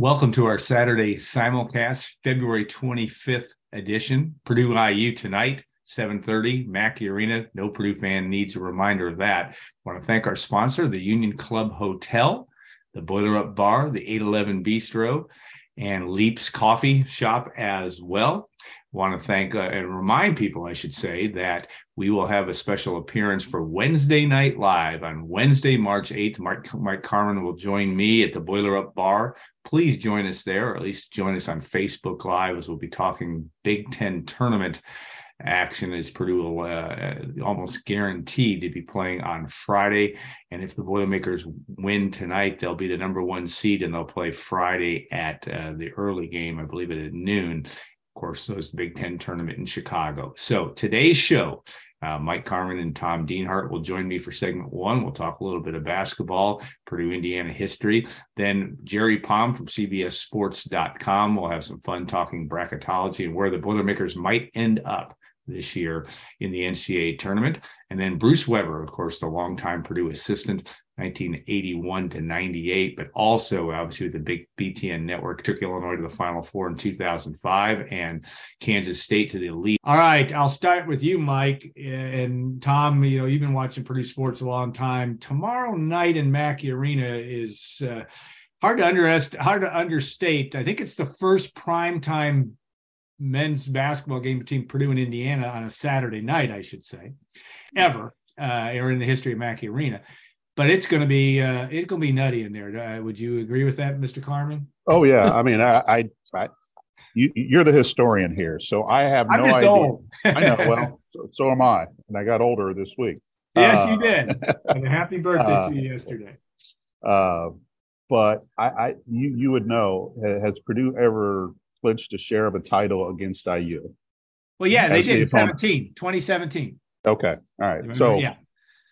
Welcome to our Saturday simulcast, February 25th edition. Purdue IU tonight, 7:30, Mackey Arena. No Purdue fan needs a reminder of that. I want to thank our sponsor, the Union Club Hotel, the Boiler Up Bar, the 811 Bistro, and Leaps Coffee Shop as well. I want to thank uh, and remind people, I should say, that we will have a special appearance for Wednesday Night Live on Wednesday, March 8th. Mike, Mike Carmin will join me at the Boiler Up Bar please join us there, or at least join us on Facebook Live as we'll be talking Big Ten tournament action as Purdue will uh, almost guaranteed to be playing on Friday. And if the Boilermakers win tonight, they'll be the number one seed and they'll play Friday at uh, the early game, I believe it at noon. Of course, those Big Ten tournament in Chicago. So today's show uh, Mike Carmin and Tom Dienhart will join me for segment one. We'll talk a little bit of basketball, Purdue, Indiana history. Then Jerry Palm from CBSSports.com will have some fun talking bracketology and where the Boilermakers might end up this year in the NCAA tournament. And then Bruce Weber, of course, the longtime Purdue assistant, 1981 to 98, but also obviously with the big BTN network, took Illinois to the Final Four in 2005 and Kansas State to the elite. All right, I'll start with you, Mike and Tom. You know, you've been watching Purdue sports a long time. Tomorrow night in Mackey Arena is uh, hard to underestimate, hard to understate. I think it's the first prime time men's basketball game between Purdue and Indiana on a Saturday night, I should say, ever, uh, or in the history of Mackey Arena. But it's going to be uh, it's going to be nutty in there. Uh, would you agree with that, Mr. Carmin? Oh yeah, I mean, I, I, I you, are the historian here, so I have no I'm just idea. Old. I know. Well, so, so, am I, and I got older this week. Yes, uh, you did. and a happy birthday uh, to you yesterday. Uh, but I, I, you, you would know. Has Purdue ever clinched a share of a title against IU. Well, yeah, they did. The 17, 2017. Okay. All right. So yeah.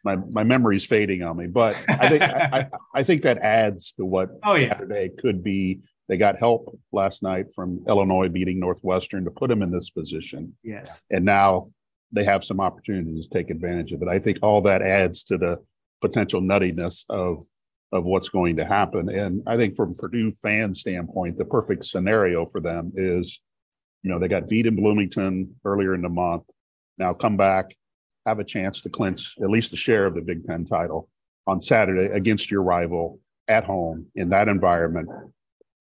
My my memory's fading on me, but I think I, I, think that adds to what oh yeah Saturday could be. They got help last night from Illinois beating Northwestern to put them in this position. Yes. And now they have some opportunities to take advantage of it. I think all that adds to the potential nuttiness of of what's going to happen. And I think from Purdue fan standpoint, the perfect scenario for them is, you know, they got beat in Bloomington earlier in the month. Now come back, have a chance to clinch at least a share of the Big Ten title on Saturday against your rival at home in that environment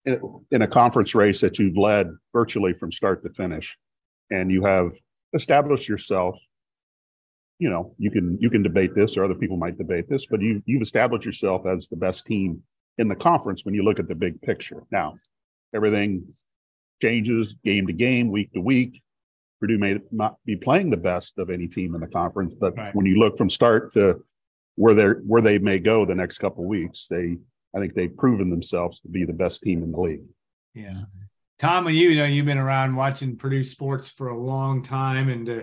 in a conference race that you've led virtually from start to finish. And you have established yourself. You know you can you can debate this or other people might debate this but you you've established yourself as the best team in the conference when you look at the big picture. Now everything changes game to game week to week purdue may not be playing the best of any team in the conference but right. when you look from start to where they where they may go the next couple of weeks they i think they've proven themselves to be the best team in the league yeah tom and you, you know you've been around watching purdue sports for a long time and uh,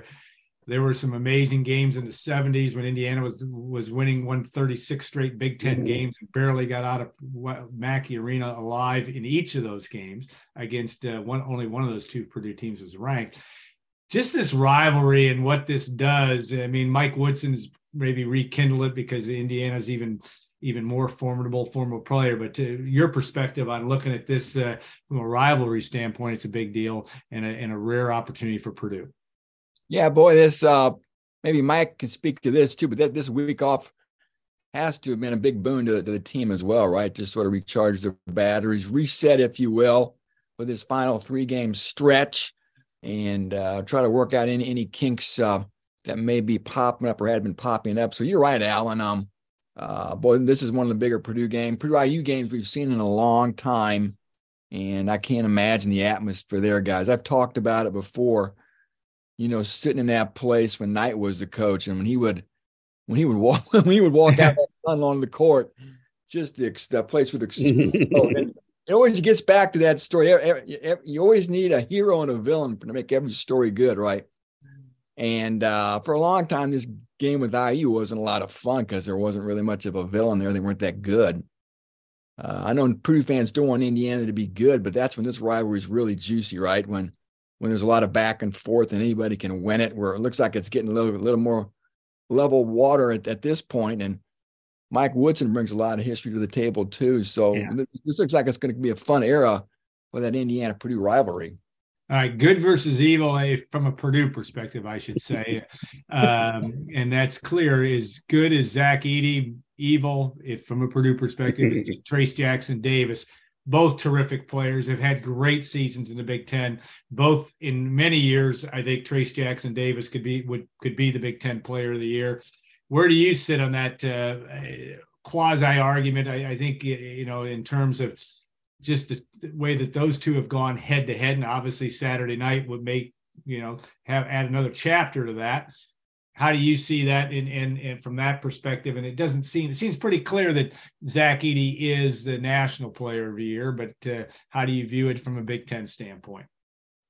there were some amazing games in the 70s when Indiana was was winning 136 straight Big 10 mm-hmm. games and barely got out of Mackey Arena alive in each of those games against uh, one only one of those two Purdue teams was ranked. Just this rivalry and what this does. I mean, Mike Woodson's maybe rekindle it because Indiana's even even more formidable former player. But to your perspective on looking at this uh, from a rivalry standpoint, it's a big deal and a, and a rare opportunity for Purdue. Yeah, boy, this uh maybe Mike can speak to this too, but that this week off has to have been a big boon to, to the team as well, right? Just sort of recharge their batteries, reset, if you will, for this final three game stretch and uh, try to work out any any kinks uh, that may be popping up or had been popping up. So you're right, Alan. Um, uh, boy, this is one of the bigger Purdue games, Purdue IU games we've seen in a long time, and I can't imagine the atmosphere there, guys. I've talked about it before you know, sitting in that place when Knight was the coach, and when he would, when he would walk, when he would walk out along the court, just the that place would the. It always gets back to that story. You always need a hero and a villain to make every story good, right? And uh, for a long time, this game with IU wasn't a lot of fun because there wasn't really much of a villain there. They weren't that good. Uh, I know Purdue fans don't want Indiana to be good, but that's when this rivalry is really juicy, right? When when there's a lot of back and forth and anybody can win it, where it looks like it's getting a little, little more level water at, at this point. And Mike Woodson brings a lot of history to the table too. So yeah. this looks like it's going to be a fun era for that Indiana Purdue rivalry. All right, good versus evil from a Purdue perspective, I should say, um, and that's clear. Is good as Zach Edey, evil if from a Purdue perspective is Trayce Jackson Davis. Both terrific players have had great seasons in the Big Ten. Both in many years, I think Trayce Jackson Davis could be would could be the Big Ten Player of the Year. Where do you sit on that uh, quasi argument? I, I think you know in terms of just the, way that those two have gone head to head, and obviously Saturday night would make you know have add another chapter to that. How do you see that in, in, in from that perspective? And it doesn't seem it seems pretty clear that Zach Edey is the national player of the year, but uh, how do you view it from a Big Ten standpoint?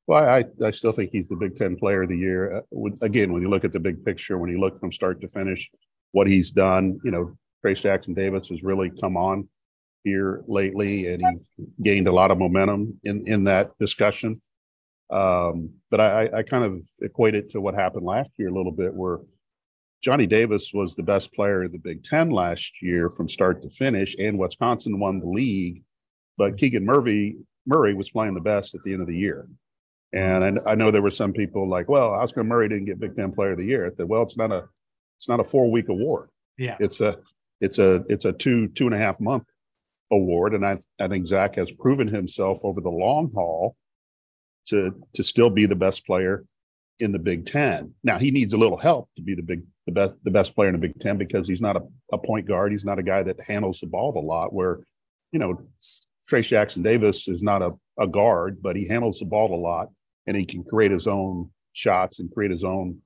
Well, I, I still think he's the Big Ten player of the year. Uh, again, when you look at the big picture, when you look from start to finish, what he's done, you know, Trayce Jackson Davis has really come on here lately, and he gained a lot of momentum in in that discussion. Um, but I, I kind of equate it to what happened last year a little bit, where Johnny Davis was the best player in the Big Ten last year from start to finish, and Wisconsin won the league. But Keegan Murray Murray was playing the best at the end of the year. And I, I know there were some people like, well, Oscar Murray didn't get Big Ten Player of the Year. I said, well, it's not a it's not a four week award. Yeah, it's a it's a it's a two two and a half month award, and I I think Zach has proven himself over the long haul to to still be the best player in the Big Ten. Now he needs a little help to be the big the best the best player in the Big Ten because he's not a, a point guard. He's not a guy that handles the ball a lot. Where you know Trayce Jackson Davis is not a, a guard, but he handles the ball a lot and he can create his own shots and create his own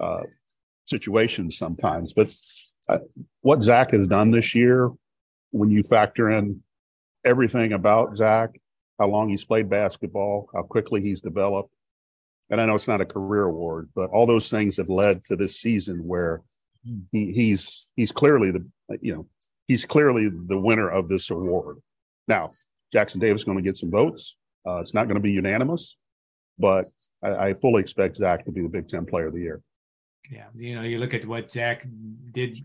uh, situations sometimes. But uh, what Zach has done this year, when you factor in everything about Zach, how long he's played basketball, how quickly he's developed, and I know it's not a career award, but all those things have led to this season where he, he's he's clearly the you know he's clearly the winner of this award. Now Jackson Davis is going to get some votes. Uh, it's not going to be unanimous, but I, I, fully expect Zach to be the Big Ten Player of the Year. Yeah, you know, you look at what Zach did.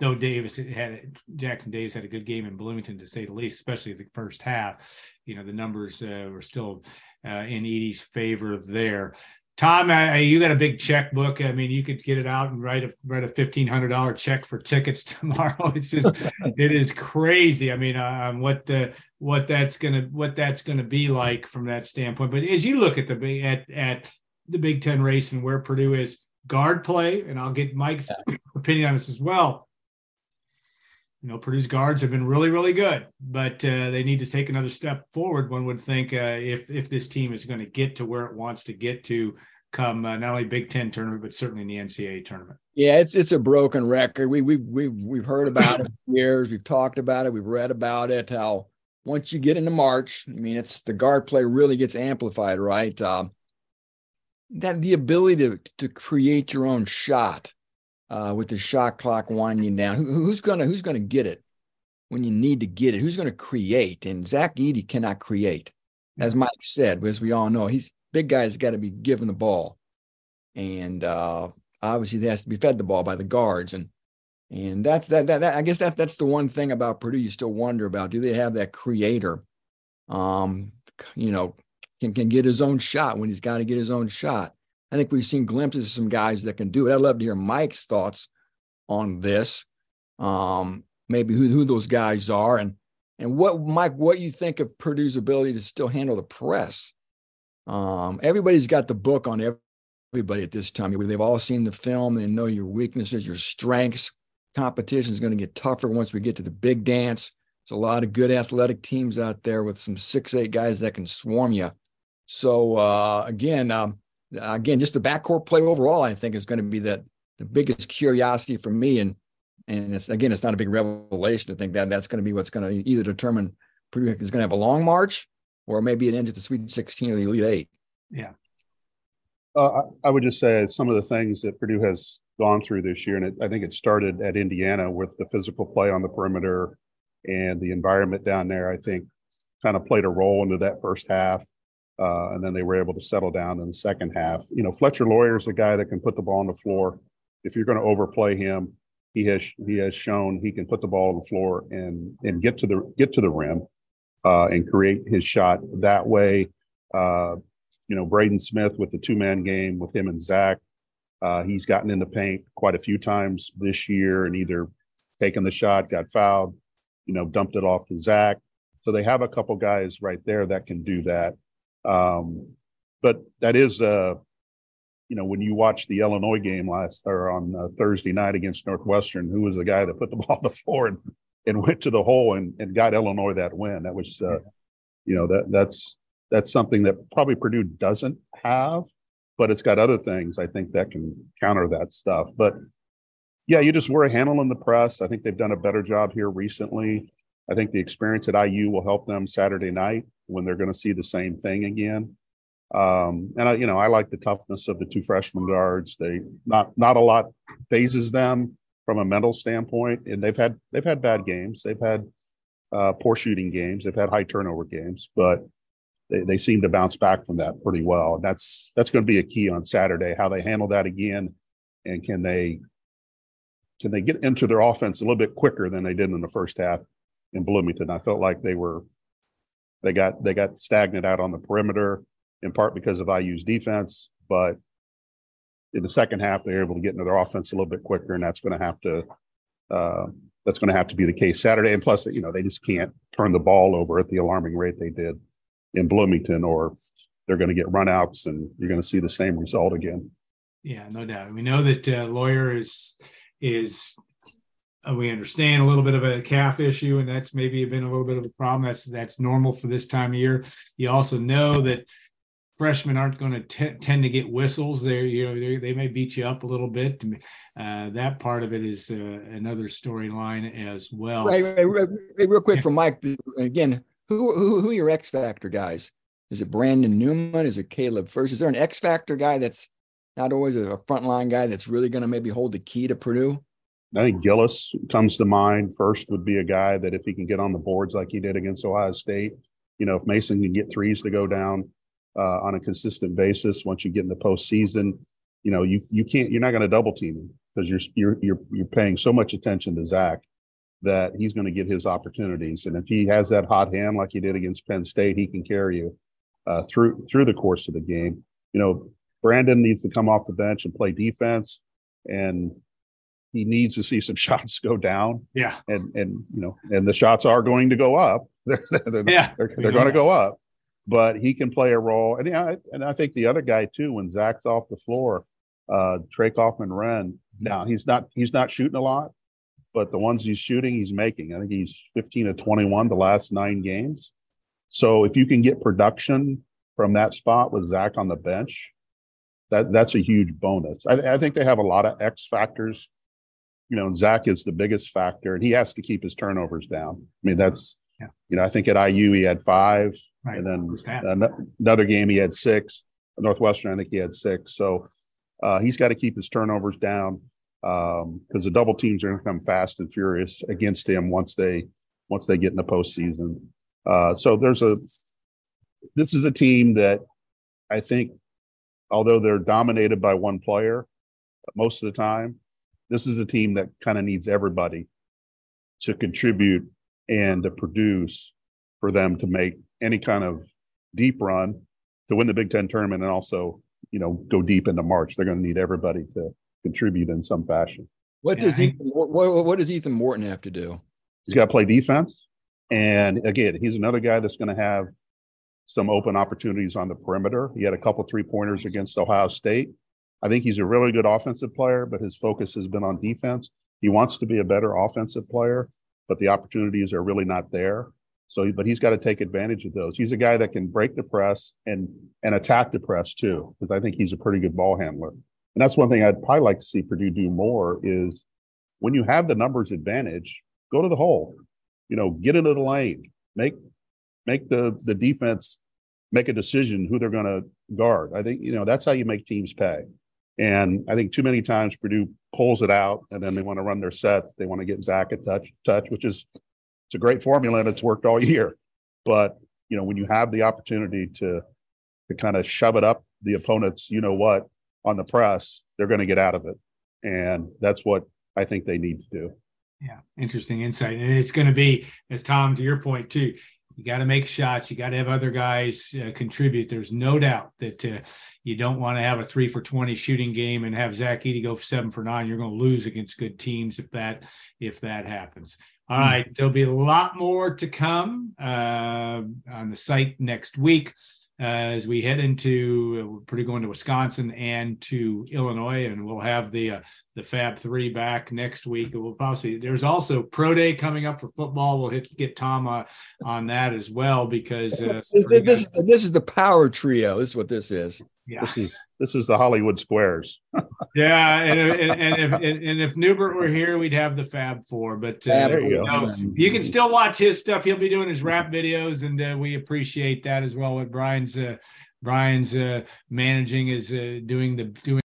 Though Davis had Jackson Davis had a good game in Bloomington to say the least, especially the first half. You know, the numbers uh, were still uh, in Edey's favor there. Tom, uh, you got a big checkbook. I mean, you could get it out and write a write a fifteen hundred dollar check for tickets tomorrow. It's just, it is crazy. I mean, uh, what the what that's gonna what that's gonna be like from that standpoint. But as you look at the big at at the Big Ten race and where Purdue is guard play, and I'll get Mike's opinion on this as well. You know, Purdue's guards have been really, really good, but uh, they need to take another step forward. One would think uh, if if this team is going to get to where it wants to get to, come uh, not only Big Ten tournament, but certainly in the NCAA tournament. Yeah, it's it's a broken record. We we we we've heard about it years. We've talked about it. We've read about it. How once you get into March, I mean, it's the guard play really gets amplified, right? Um, that the ability to to create your own shot uh, with the shot clock winding down. Who, who's gonna who's gonna get it when you need to get it? Who's gonna create? And Zach Edey cannot create, as Mike said, as we all know, he's big guy's got to be given the ball, and uh, obviously he has to be fed the ball by the guards, and and that's that, that that I guess that that's the one thing about Purdue you still wonder about. Do they have that creator? Um, you know, can can get his own shot when he's got to get his own shot. I think we've seen glimpses of some guys that can do it. I'd love to hear Mike's thoughts on this. Um, maybe who, who those guys are and and what Mike, what you think of Purdue's ability to still handle the press. Um, everybody's got the book on everybody at this time. They've all seen the film and know your weaknesses, your strengths. Competition is going to get tougher once we get to the big dance. There's a lot of good athletic teams out there with some six, eight guys that can swarm you. So uh, again, um, again, just the backcourt play overall, I think is going to be the the biggest curiosity for me. And and it's again, it's not a big revelation to think that that's going to be what's going to either determine Purdue is going to have a long march or maybe it ends at the Sweet 16 or the Elite Eight. Yeah. Uh, I, I would just say some of the things that Purdue has gone through this year, and it, I think it started at Indiana with the physical play on the perimeter and the environment down there. I think kind of played a role into that first half. Uh, and then they were able to settle down in the second half. You know, Fletcher Loyer is a guy that can put the ball on the floor. If you're going to overplay him, he has he has shown he can put the ball on the floor and and get to the get to the rim uh, and create his shot that way. Uh, you know, Braden Smith with the two man game with him and Zach. Uh, he's gotten in the paint quite a few times this year and either taken the shot, got fouled, you know, dumped it off to Zach. So they have a couple guys right there that can do that. Um, but that is, uh, you know, when you watch the Illinois game last or on uh, Thursday night against Northwestern, who was the guy that put the ball on the floor and, and went to the hole and, and got Illinois that win? That was, uh, you know, that that's that's something that probably Purdue doesn't have, but it's got other things I think that can counter that stuff. But yeah, you just handle in the press. I think they've done a better job here recently. I think the experience at IU will help them Saturday night when they're going to see the same thing again. Um, and I, you know, I like the toughness of the two freshman guards. They not not a lot phases them from a mental standpoint, and they've had they've had bad games. They've had uh, poor shooting games. They've had high turnover games, but they, they seem to bounce back from that pretty well. And that's that's going to be a key on Saturday. How they handle that again, and can they can they get into their offense a little bit quicker than they did in the first half in Bloomington? I felt like they were they got they got stagnant out on the perimeter in part because of IU's defense, but in the second half they're able to get into their offense a little bit quicker, and that's going to have to uh, that's going to have to be the case Saturday. And plus, you know, they just can't turn the ball over at the alarming rate they did in Bloomington, or they're going to get runouts, and you're going to see the same result again. Yeah, no doubt. We know that uh, Loyer is is we understand a little bit of a calf issue, and that's maybe been a little bit of a problem. That's that's normal for this time of year. You also know that freshmen aren't going to t- tend to get whistles. They you know they may beat you up a little bit. Uh, that part of it is uh, another storyline as well. Right, right, right, real quick for Mike again. Who, who who are your X factor guys? Is it Brandon Newman? Is it Caleb Furst? Is there an X factor guy that's not always a frontline guy that's really going to maybe hold the key to Purdue? I think Gillis comes to mind. Furst would be a guy that if he can get on the boards like he did against Ohio State, you know, if Mason can get threes to go down uh, on a consistent basis, once you get in the postseason, you know, you you can't you're not going to double team him because you're you're you're you're paying so much attention to Zach that he's going to get his opportunities. And if he has that hot hand like he did against Penn State, he can carry you uh, through through the course of the game. You know, Brandon needs to come off the bench and play defense, and he needs to see some shots go down. Yeah, and and you know, and the shots are going to go up. they're, they're, yeah, they're, they're going to go up, but he can play a role. And yeah, and I think the other guy too, when Zach's off the floor, uh, Trey Kaufman-Renn. Now he's not he's not shooting a lot, but the ones he's shooting, he's making. I think he's 15 to 21 the last nine games. So if you can get production from that spot with Zach on the bench, that that's a huge bonus. I, I, think they have a lot of X factors. You know, Zach is the biggest factor, and he has to keep his turnovers down. I mean, that's yeah. you know, I think at IU he had five, right. and then another game he had six. Northwestern, I think he had six. So uh, he's got to keep his turnovers down because um, the double teams are going to come fast and furious against him once they once they get in the postseason. Uh, so there's a this is a team that I think although they're dominated by one player most of the time, this is a team that kind of needs everybody to contribute and to produce for them to make any kind of deep run to win the Big Ten tournament and also, you know, go deep into March. They're going to need everybody to contribute in some fashion. What does Ethan, what, what does Ethan Morton have to do? He's got to play defense. And again, he's another guy that's going to have some open opportunities on the perimeter. He had a couple three pointers against Ohio State. I think he's a really good offensive player, but his focus has been on defense. He wants to be a better offensive player, but the opportunities are really not there. So, but he's got to take advantage of those. He's a guy that can break the press and and attack the press too, because I think he's a pretty good ball handler. And that's one thing I'd probably like to see Purdue do more is when you have the numbers advantage, go to the hole. You know, get into the lane, make make the the defense make a decision who they're going to guard. I think you know that's how you make teams pay. And I think too many times Purdue pulls it out, and then they want to run their set. They want to get Zach a touch, touch, which is it's a great formula and it's worked all year. But you know when you have the opportunity to to kind of shove it up the opponent's, you know what, on the press, they're going to get out of it, and that's what I think they need to do. Yeah, interesting insight. And it's going to be, as Tom, to your point too, you got to make shots. You got to have other guys uh, contribute. There's no doubt that uh, you don't want to have a three for 20 shooting game and have Zach Edey go for seven for nine. You're going to lose against good teams if that, if that happens. All mm-hmm. right. There'll be a lot more to come uh, on the site next week uh, as we head into we're pretty going to Wisconsin and to Illinois, and we'll have the uh, the Fab Three back next week. We'll possibly there's also Pro Day coming up for football. We'll hit get Tom uh, on that as well because uh, this, this, is, this is the power trio. This is what this is. Yeah. This is this is the Hollywood Squares. yeah, and, and, and, if and, if Neubert were here, we'd have the Fab Four. But uh, you, know, you, can still watch his stuff. He'll be doing his rap videos, and uh, we appreciate that as well. What Brian's uh, Brian's uh, managing is uh, doing the doing.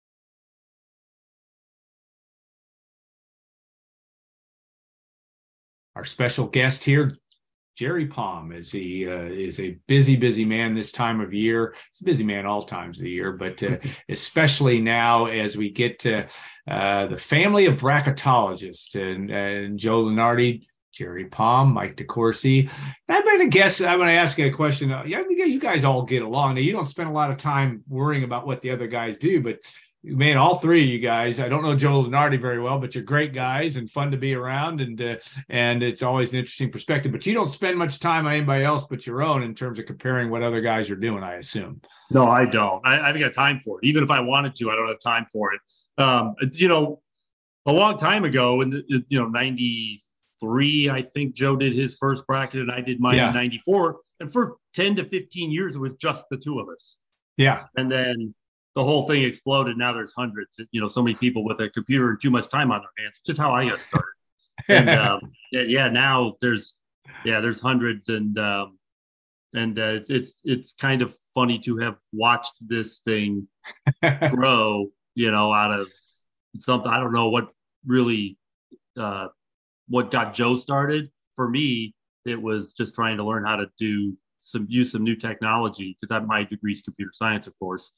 Our special guest here, Jerry Palm is he uh, is a busy, busy man this time of year. He's a busy man all times of the year, but uh, especially now as we get to uh, the family of bracketologists and, and Joe Lunardi, Jerry Palm, Mike DeCourcy. I'm going to guess. I'm going to ask you a question. Yeah, you guys all get along. Now, you don't spend a lot of time worrying about what the other guys do, but man, all three of you guys. I don't know Joe Lunardi very well, but you're great guys and fun to be around, and uh, and it's always an interesting perspective. But you don't spend much time on anybody else but your own in terms of comparing what other guys are doing. I assume. No, I don't. I, I haven't got time for it. Even if I wanted to, I don't have time for it. Um, you know, a long time ago, in the, you know '93, I think Joe did his first bracket, and I did mine yeah. in '94. And for 10 to 15 years, it was just the two of us. Yeah. And then the whole thing exploded. Now there's hundreds, you know, so many people with a computer and too much time on their hands, which is how I got started. and um, yeah, now there's, yeah, there's hundreds and, um, and uh, it's, it's kind of funny to have watched this thing grow, you know, out of something, I don't know what really, uh, what got Joe started for me. It was just trying to learn how to do some use some new technology because my degree is computer science, of course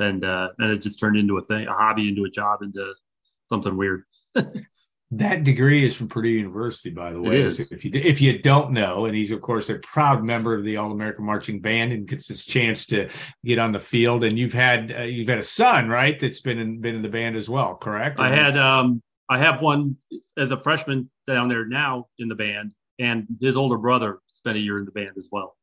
and uh, and it just turned into a thing, a hobby, into a job, into something weird. that degree is from Purdue University, by the way. If you if you don't know, and he's of course a proud member of the All American Marching Band and gets this chance to get on the field. And you've had uh, you've had a son, right? That's been in been in the band as well, correct? I had um I have one as a freshman down there now in the band, and his older brother spent a year in the band as well.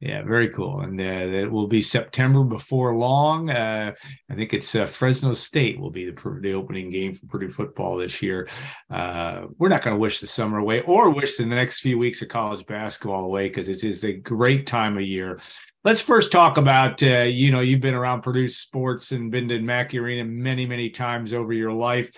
Yeah, very cool. And uh, it will be September before long. Uh, I think it's uh, Fresno State will be the, the opening game for Purdue football this year. Uh, we're not going to wish the summer away or wish the next few weeks of college basketball away because it is a great time of year. Let's first talk about uh, you know you've been around Purdue sports and been to Mackey Arena many many times over your life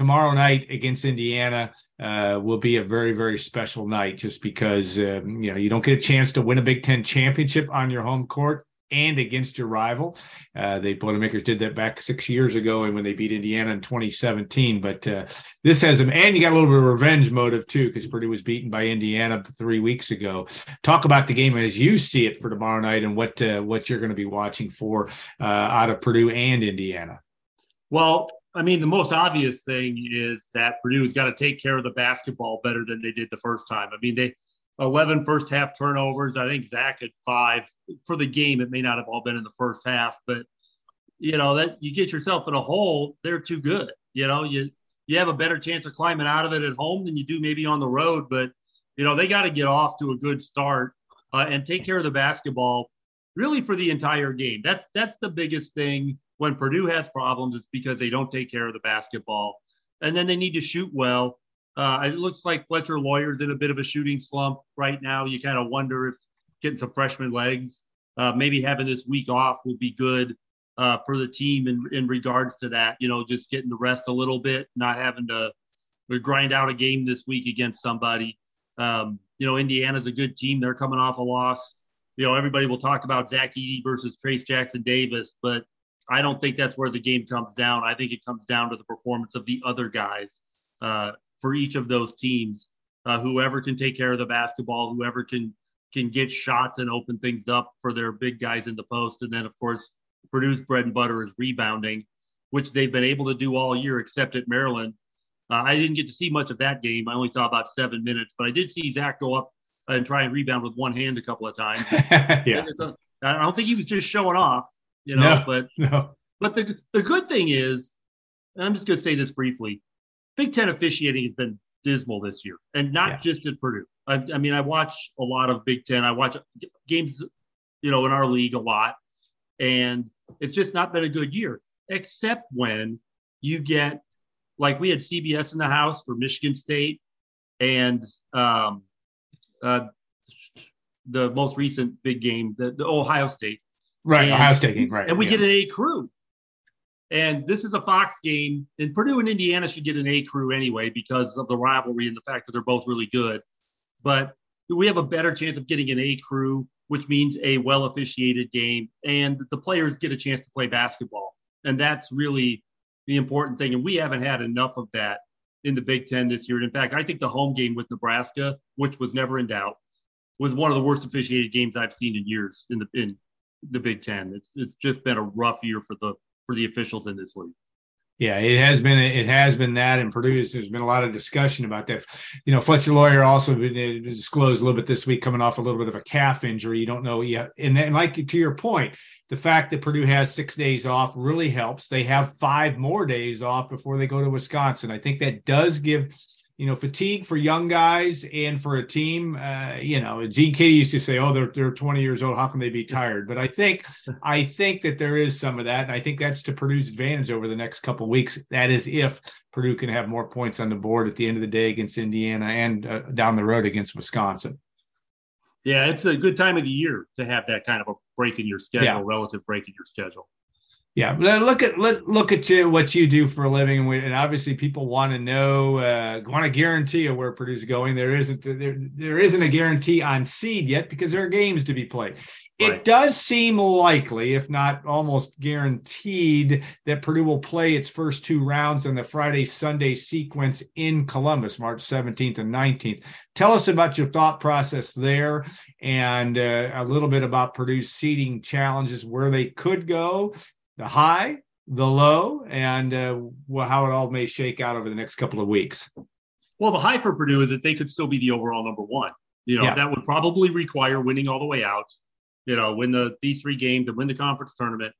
tomorrow night against Indiana uh, will be a very, very special night just because, um, you know, you don't get a chance to win a Big Ten championship on your home court and against your rival. Uh, the Boilermakers did that back six years ago and when they beat Indiana in 2017. But uh, this has them, and you got a little bit of revenge motive too, because Purdue was beaten by Indiana three weeks ago. Talk about the game as you see it for tomorrow night and what uh, what you're going to be watching for uh, out of Purdue and Indiana. Well, I mean, the most obvious thing is that Purdue's got to take care of the basketball better than they did the first time. I mean, they 11 first half turnovers. I think Zach had five for the game. It may not have all been in the first half, but you know that you get yourself in a hole. They're too good. You know, you you have a better chance of climbing out of it at home than you do maybe on the road. But you know they got to get off to a good start uh, and take care of the basketball really for the entire game. That's that's the biggest thing when Purdue has problems, it's because they don't take care of the basketball. And then they need to shoot well. Uh, it looks like Fletcher Loyer's in a bit of a shooting slump right now. You kind of wonder if getting some freshman legs, uh, maybe having this week off will be good uh, for the team in, in regards to that. You know, just getting the rest a little bit, not having to grind out a game this week against somebody. Um, you know, Indiana's a good team. They're coming off a loss. You know, everybody will talk about Zach Edey versus Trayce Jackson Davis, but I don't think that's where the game comes down. I think it comes down to the performance of the other guys uh, for each of those teams. Uh, whoever can take care of the basketball, whoever can can get shots and open things up for their big guys in the post, and then of course Purdue's bread and butter is rebounding, which they've been able to do all year, except at Maryland. Uh, I didn't get to see much of that game. I only saw about seven minutes, but I did see Zach go up and try and rebound with one hand a couple of times. yeah. I don't think he was just showing off, you know. No, but no. but the the good thing is, I'm just going to say this briefly: Big Ten officiating has been dismal this year, and not Yeah. just at Purdue. I, I mean, I watch a lot of Big Ten. I watch games, you know, in our league a lot, and it's just not been a good year, except when you get like we had CBS in the house for Michigan State, and um, uh, the most recent big game, the, the Ohio State, Right. And- Ohio State game. Right. and we yeah. get an A crew. And this is a Fox game, and Purdue and Indiana should get an A crew anyway because of the rivalry and the fact that they're both really good. But we have a better chance of getting an A crew, which means a well officiated game, and the players get a chance to play basketball. And that's really the important thing. And we haven't had enough of that in the Big Ten this year. In fact, I think the home game with Nebraska, which was never in doubt, was one of the worst officiated games I've seen in years in the in the Big Ten. It's it's just been a rough year for the for the officials in this league. Yeah, it has been. It has been that, and Purdue's. There's been a lot of discussion about that. You know, Fletcher Loyer also uh, disclosed a little bit this week, coming off a little bit of a calf injury. You don't know yet, and then, like to your point, the fact that Purdue has six days off really helps. They have five more days off before they go to Wisconsin. I think that does give. You know, fatigue for young guys and for a team. Uh, you know, Gene Keady used to say, "Oh, they're they're 20 years old. How can they be tired?" But I think I think that there is some of that, and I think that's to Purdue's advantage over the next couple of weeks. That is if Purdue can have more points on the board at the end of the day against Indiana and uh, down the road against Wisconsin. Yeah, it's a good time of the year to have that kind of a break in your schedule, Yeah. relative break in your schedule. Yeah, look at let, look at you, what you do for a living, and, obviously people want to know, uh, want to guarantee you where Purdue's going. There isn't there there isn't a guarantee on seed yet because there are games to be played. It does seem likely, if not almost guaranteed, that Purdue will play its first two rounds in the Friday Sunday sequence in Columbus, March 17th and 19th. Tell us about your thought process there and uh, a little bit about Purdue's seeding challenges, where they could go, the high, the low, and uh, how it all may shake out over the next couple of weeks. Well, the high for Purdue is that they could still be the overall number one. You know, Yeah. that would probably require winning all the way out. You know, win the these three games and win the conference tournament.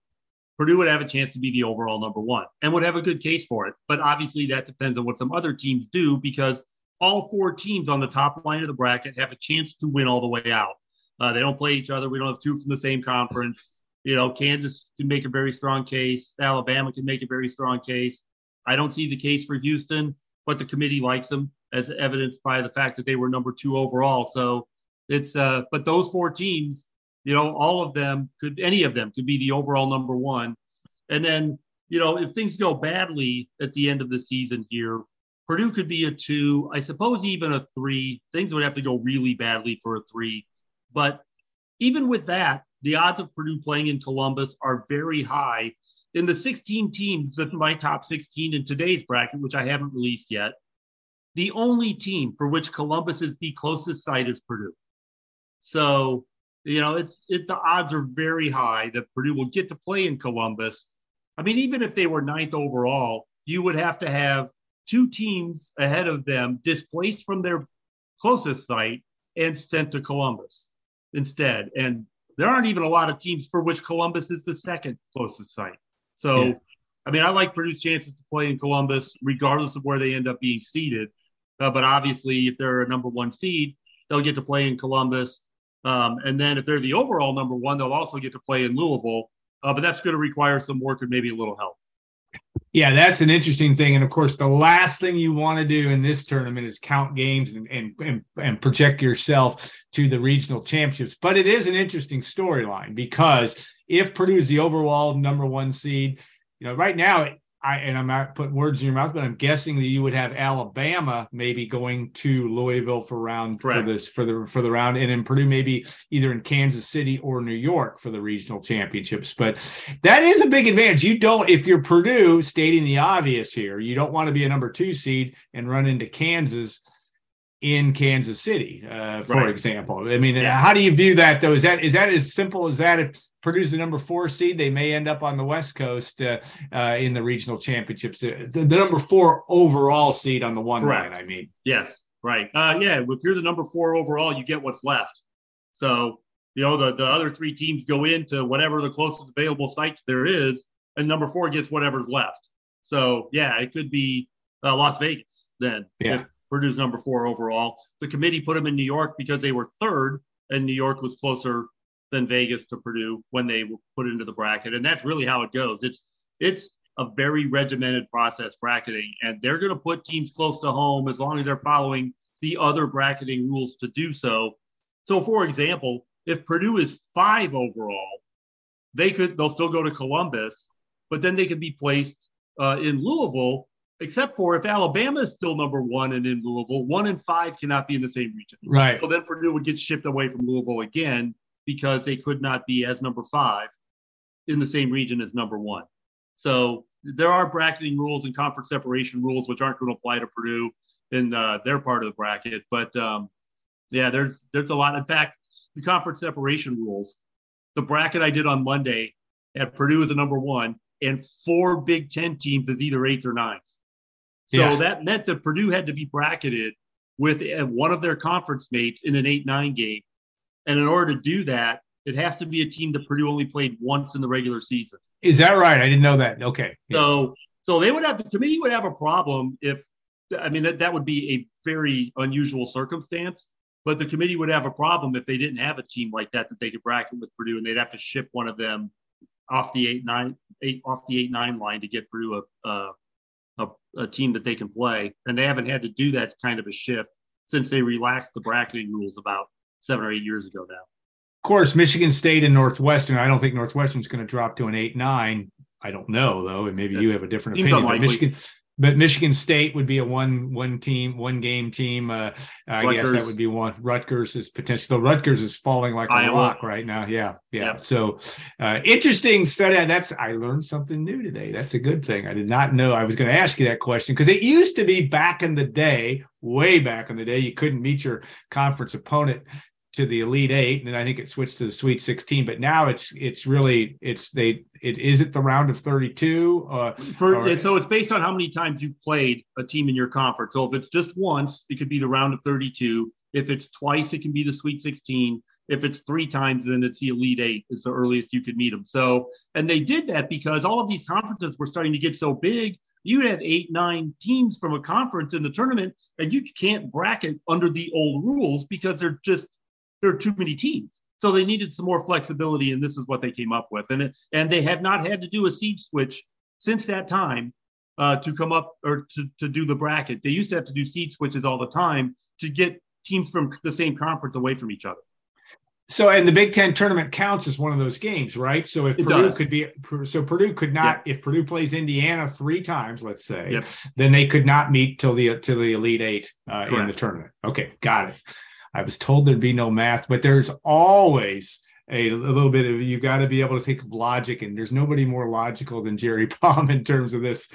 Purdue would have a chance to be the overall number one and would have a good case for it. But obviously, that depends on what some other teams do because all four teams on the top line of the bracket have a chance to win all the way out. Uh, they don't play each other. We don't have two from the same conference. You know, Kansas can make a very strong case. Alabama can make a very strong case. I don't see the case for Houston, but the committee likes them, as evidenced by the fact that they were number two overall. So it's, uh, but those four teams, you know, all of them could, any of them could be the overall number one. And then, you know, if things go badly at the end of the season here, Purdue could be a two, I suppose even a three. Things would have to go really badly for a three. But even with that, the odds of Purdue playing in Columbus are very high. In the 16 teams that my top 16 in today's bracket, which I haven't released yet, the only team for which Columbus is the closest site is Purdue. So, you know, it's it the odds are very high that Purdue will get to play in Columbus. I mean, even if they were ninth overall, you would have to have two teams ahead of them displaced from their closest site and sent to Columbus instead. And there aren't even a lot of teams for which Columbus is the second closest site. So, Yeah. I mean, I like Purdue's chances to play in Columbus, regardless of where they end up being seated. Uh, but obviously, if they're a number one seed, they'll get to play in Columbus. Um, and then if they're the overall number one, they'll also get to play in Louisville. Uh, but that's going to require some work and maybe a little help. Yeah, that's an interesting thing. And of course, the last thing you want to do in this tournament is count games and, and, and, and project yourself to the regional championships. But it is an interesting storyline because if Purdue is the overall number one seed, you know, right now, I and I'm not putting words in your mouth, but I'm guessing that you would have Alabama maybe going to Louisville for round Correct. for this for the for the round, and in Purdue maybe either in Kansas City or New York for the regional championships. But that is a big advantage. You don't, if you're Purdue, stating the obvious here, you don't want to be a number two seed and run into Kansas in Kansas City, uh, for Right. example. I mean, Yeah. how do you view that though? Is that is that as simple as that? If Purdue's the number four seed, they may end up on the West Coast uh, uh, in the regional championships. Uh, The, the number four overall seed on the one Correct. line. I mean, Yes, right. Uh, yeah, if you're the number four overall, you get what's left. So, you know, the, the other three teams go into whatever the closest available site there is, and number four gets whatever's left. So, yeah, it could be uh, Las Vegas then. Yeah. If Purdue's number four overall. The committee put them in New York because they were third, and New York was closer than Vegas to Purdue when they were put into the bracket. And that's really how it goes. It's it's a very regimented process bracketing, and they're going to put teams close to home as long as they're following the other bracketing rules to do so. So, for example, if Purdue is five overall, they could they'll still go to Columbus, but then they could be placed uh, in Louisville. Except for if Alabama is still number one and in Louisville, one and five cannot be in the same region. right? So then Purdue would get shipped away from Louisville again because they could not be as number five in the same region as number one. So there are bracketing rules and conference separation rules which aren't going to apply to Purdue in uh, their part of the bracket. But um, yeah, there's there's a lot. In fact, the conference separation rules, the bracket I did on Monday at Purdue as the number one and four Big Ten teams as either eighth or ninth. So Yeah. that meant that Purdue had to be bracketed with uh, one of their conference mates in an 8 9 game. And in order to do that, it has to be a team that Purdue only played once in the regular season. Is that right? I didn't know that. Okay. Yeah. So, so they would have the committee would have a problem if, I mean, that, that would be a very unusual circumstance. But the committee would have a problem if they didn't have a team like that that they could bracket with Purdue, and they'd have to ship one of them off the eight nine eight off the eight nine line to get Purdue a, a a a team that they can play, and they haven't had to do that kind of a shift since they relaxed the bracketing rules about seven or eight years ago now. Of course, Michigan State and Northwestern. I don't think Northwestern's going to drop to an eight nine. I don't know though, and maybe you have a different Seems opinion. Michigan, but Michigan State would be a one one team one game team. Uh, I guess that would be one. Rutgers is potential. Though Rutgers is falling like a rock right now. Yeah, yeah. Yep. So uh, interesting study. That's I learned something new today. That's a good thing. I did not know. I was going to ask you that question because it used to be back in the day, way back in the day, you couldn't meet your conference opponent to the elite eight and then i think it switched to the sweet 16 but now it's it's really it's they it is it the round of 32 uh For right. so it's based on how many times you've played a team in your conference. So if it's just once, it could be the round of 32. If it's twice, it can be the Sweet 16. If it's three times, then it's the Elite Eight. Is the earliest you could meet them. So and they did that because all of these conferences were starting to get so big. You have eight, nine teams from a conference in the tournament, and you can't bracket under the old rules because they're just there are too many teams. So they needed some more flexibility, and this is what they came up with. And it, and they have not had to do a seed switch since that time uh, to come up or to, to do the bracket. They used to have to do seed switches all the time to get teams from the same conference away from each other. so and the big ten tournament counts as one of those games right so if It purdue does. could be so purdue could not if purdue plays indiana three times let's say Yep. then they could not meet till the till the elite eight uh, in the tournament okay got it i was told there'd be no math but there's always a, a little bit of you've got to be able to think of logic and there's nobody more logical than jerry palm in terms of this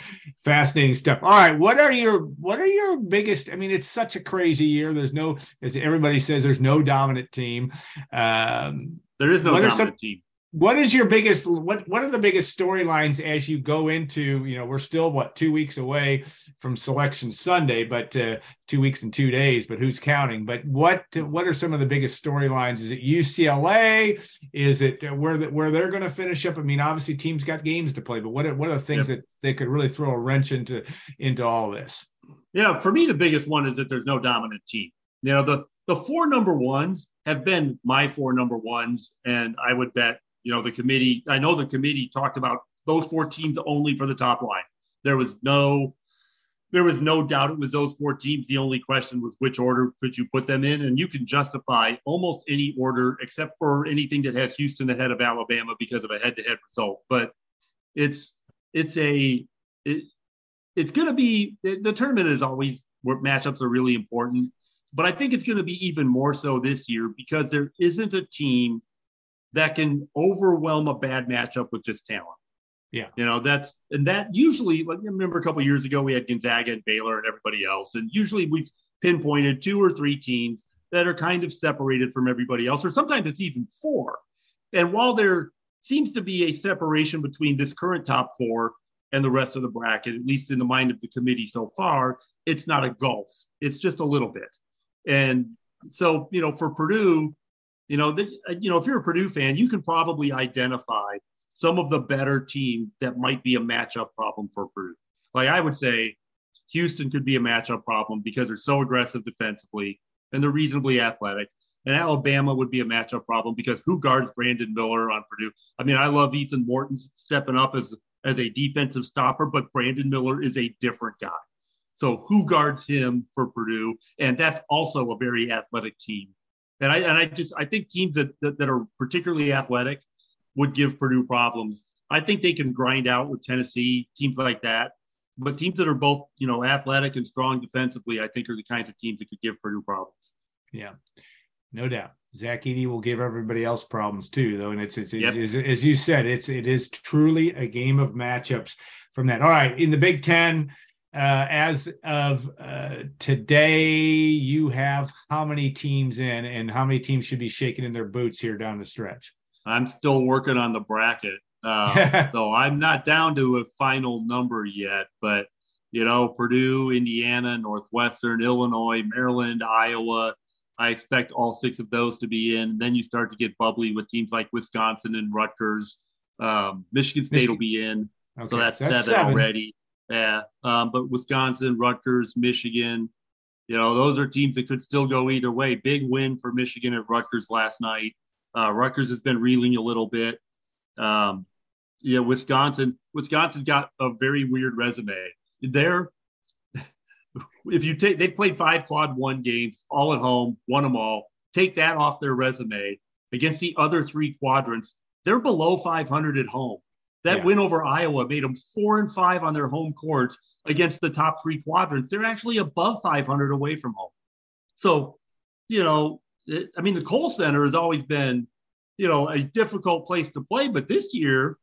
fascinating stuff. All right what are your what are your biggest i mean it's such a crazy year. There's no as everybody says there's no dominant team. Um There is no What dominant some- team. What is your biggest what what are the biggest storylines as you go into you know we're still what two weeks away from selection sunday but uh, two weeks and two days but who's counting? But what what are some of the biggest storylines? Is it ucla is it uh, where the, where they're going to finish up? I mean obviously teams got games to play but what are, what are the things that they could really throw a wrench into into all this? Yeah, for me, the biggest one is that there's no dominant team. You know, the the four number ones have been my four number ones, and I would bet, you know, the committee. I know the committee talked about those four teams only for the top line. There was no, there was no doubt it was those four teams. The only question was which order could you put them in, and you can justify almost any order except for anything that has Houston ahead of Alabama because of a head-to-head result. But it's it's a it, it's going to be the, the tournament is always where matchups are really important, but I think it's going to be even more so this year because there isn't a team that can overwhelm a bad matchup with just talent. Yeah. You know, that's and that usually like I remember a couple of years ago we had Gonzaga and Baylor and everybody else. And usually we've pinpointed two or three teams that are kind of separated from everybody else, or sometimes it's even four. And while there seems to be a separation between this current top four and the rest of the bracket, at least in the mind of the committee so far, it's not a gulf. It's just a little bit. And so, you know, for Purdue, you know, the, uh, you know, if you're a Purdue fan, you can probably identify some of the better teams that might be a matchup problem for Purdue. Like I would say, Houston could be a matchup problem because they're so aggressive defensively and they're reasonably athletic. And Alabama would be a matchup problem because who guards Brandon Miller on Purdue? I mean, I love Ethan Morton stepping up as as a defensive stopper, but Brandon Miller is a different guy. So who guards him for Purdue? And that's also a very athletic team. And I and I just I think teams that, that, that are particularly athletic would give Purdue problems. I think they can grind out with Tennessee, teams like that. But teams that are both, you know, athletic and strong defensively, I think are the kinds of teams that could give Purdue problems. Yeah, no doubt. Zach Edey will give everybody else problems too, though. And it's, it's, yep. it's, it's, as you said, it's it is truly a game of matchups from that. All right, in the Big Ten, uh, as of uh, today, you have how many teams in, and how many teams should be shaking in their boots here down the stretch? I'm still working on the bracket, uh, so I'm not down to a final number yet. But you know, Purdue, Indiana, Northwestern, Illinois, Maryland, Iowa. I expect all six of those to be in. Then you start to get bubbly with teams like Wisconsin and Rutgers. Um, Michigan State Michigan. will be in. Okay. So that's, that's seven, seven, already. Yeah. Um, but Wisconsin, Rutgers, Michigan, you know, those are teams that could still go either way. Big win for Michigan at Rutgers last night. Uh, Rutgers has been reeling a little bit. Um, yeah, Wisconsin. Wisconsin's got a very weird resume. They're if you take they played five quad one games all at home, won them all. Take that off their resume against the other three quadrants. They're below 500 at home. That yeah. win over Iowa made them four and five on their home court against the top three quadrants. They're actually above 500 away from home. So, you know, it, I mean, the Kohl Center has always been, you know, a difficult place to play, but this year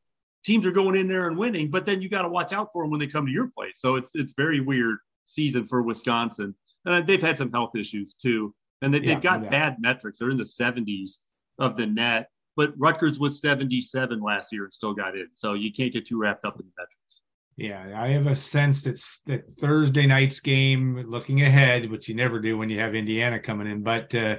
teams are going in there and winning. But then you got to watch out for them when they come to your place. So it's it's very weird season for Wisconsin. And they've had some health issues too. And they, have got yeah. bad metrics. They're in the 70s of the net, but Rutgers was 77 last year and still got in. So you can't get too wrapped up in the metrics. Yeah, I have a sense that that Thursday night's game, looking ahead, which you never do when you have Indiana coming in, but uh,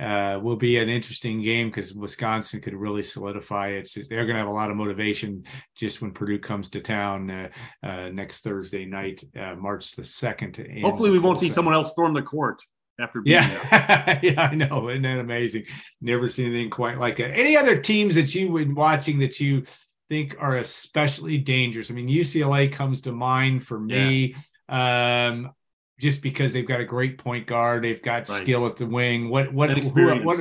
uh, will be an interesting game because Wisconsin could really solidify it. So they're going to have a lot of motivation just when Purdue comes to town uh, uh next Thursday night, uh, March the second. Hopefully, we won't see someone else storm the court after yeah yeah i know isn't that amazing never seen anything quite like that any other teams that you would watching that you think are especially dangerous. I mean, UCLA comes to mind for me. Yeah. Um, just because they've got a great point guard, they've got right. skill at the wing. What what who, what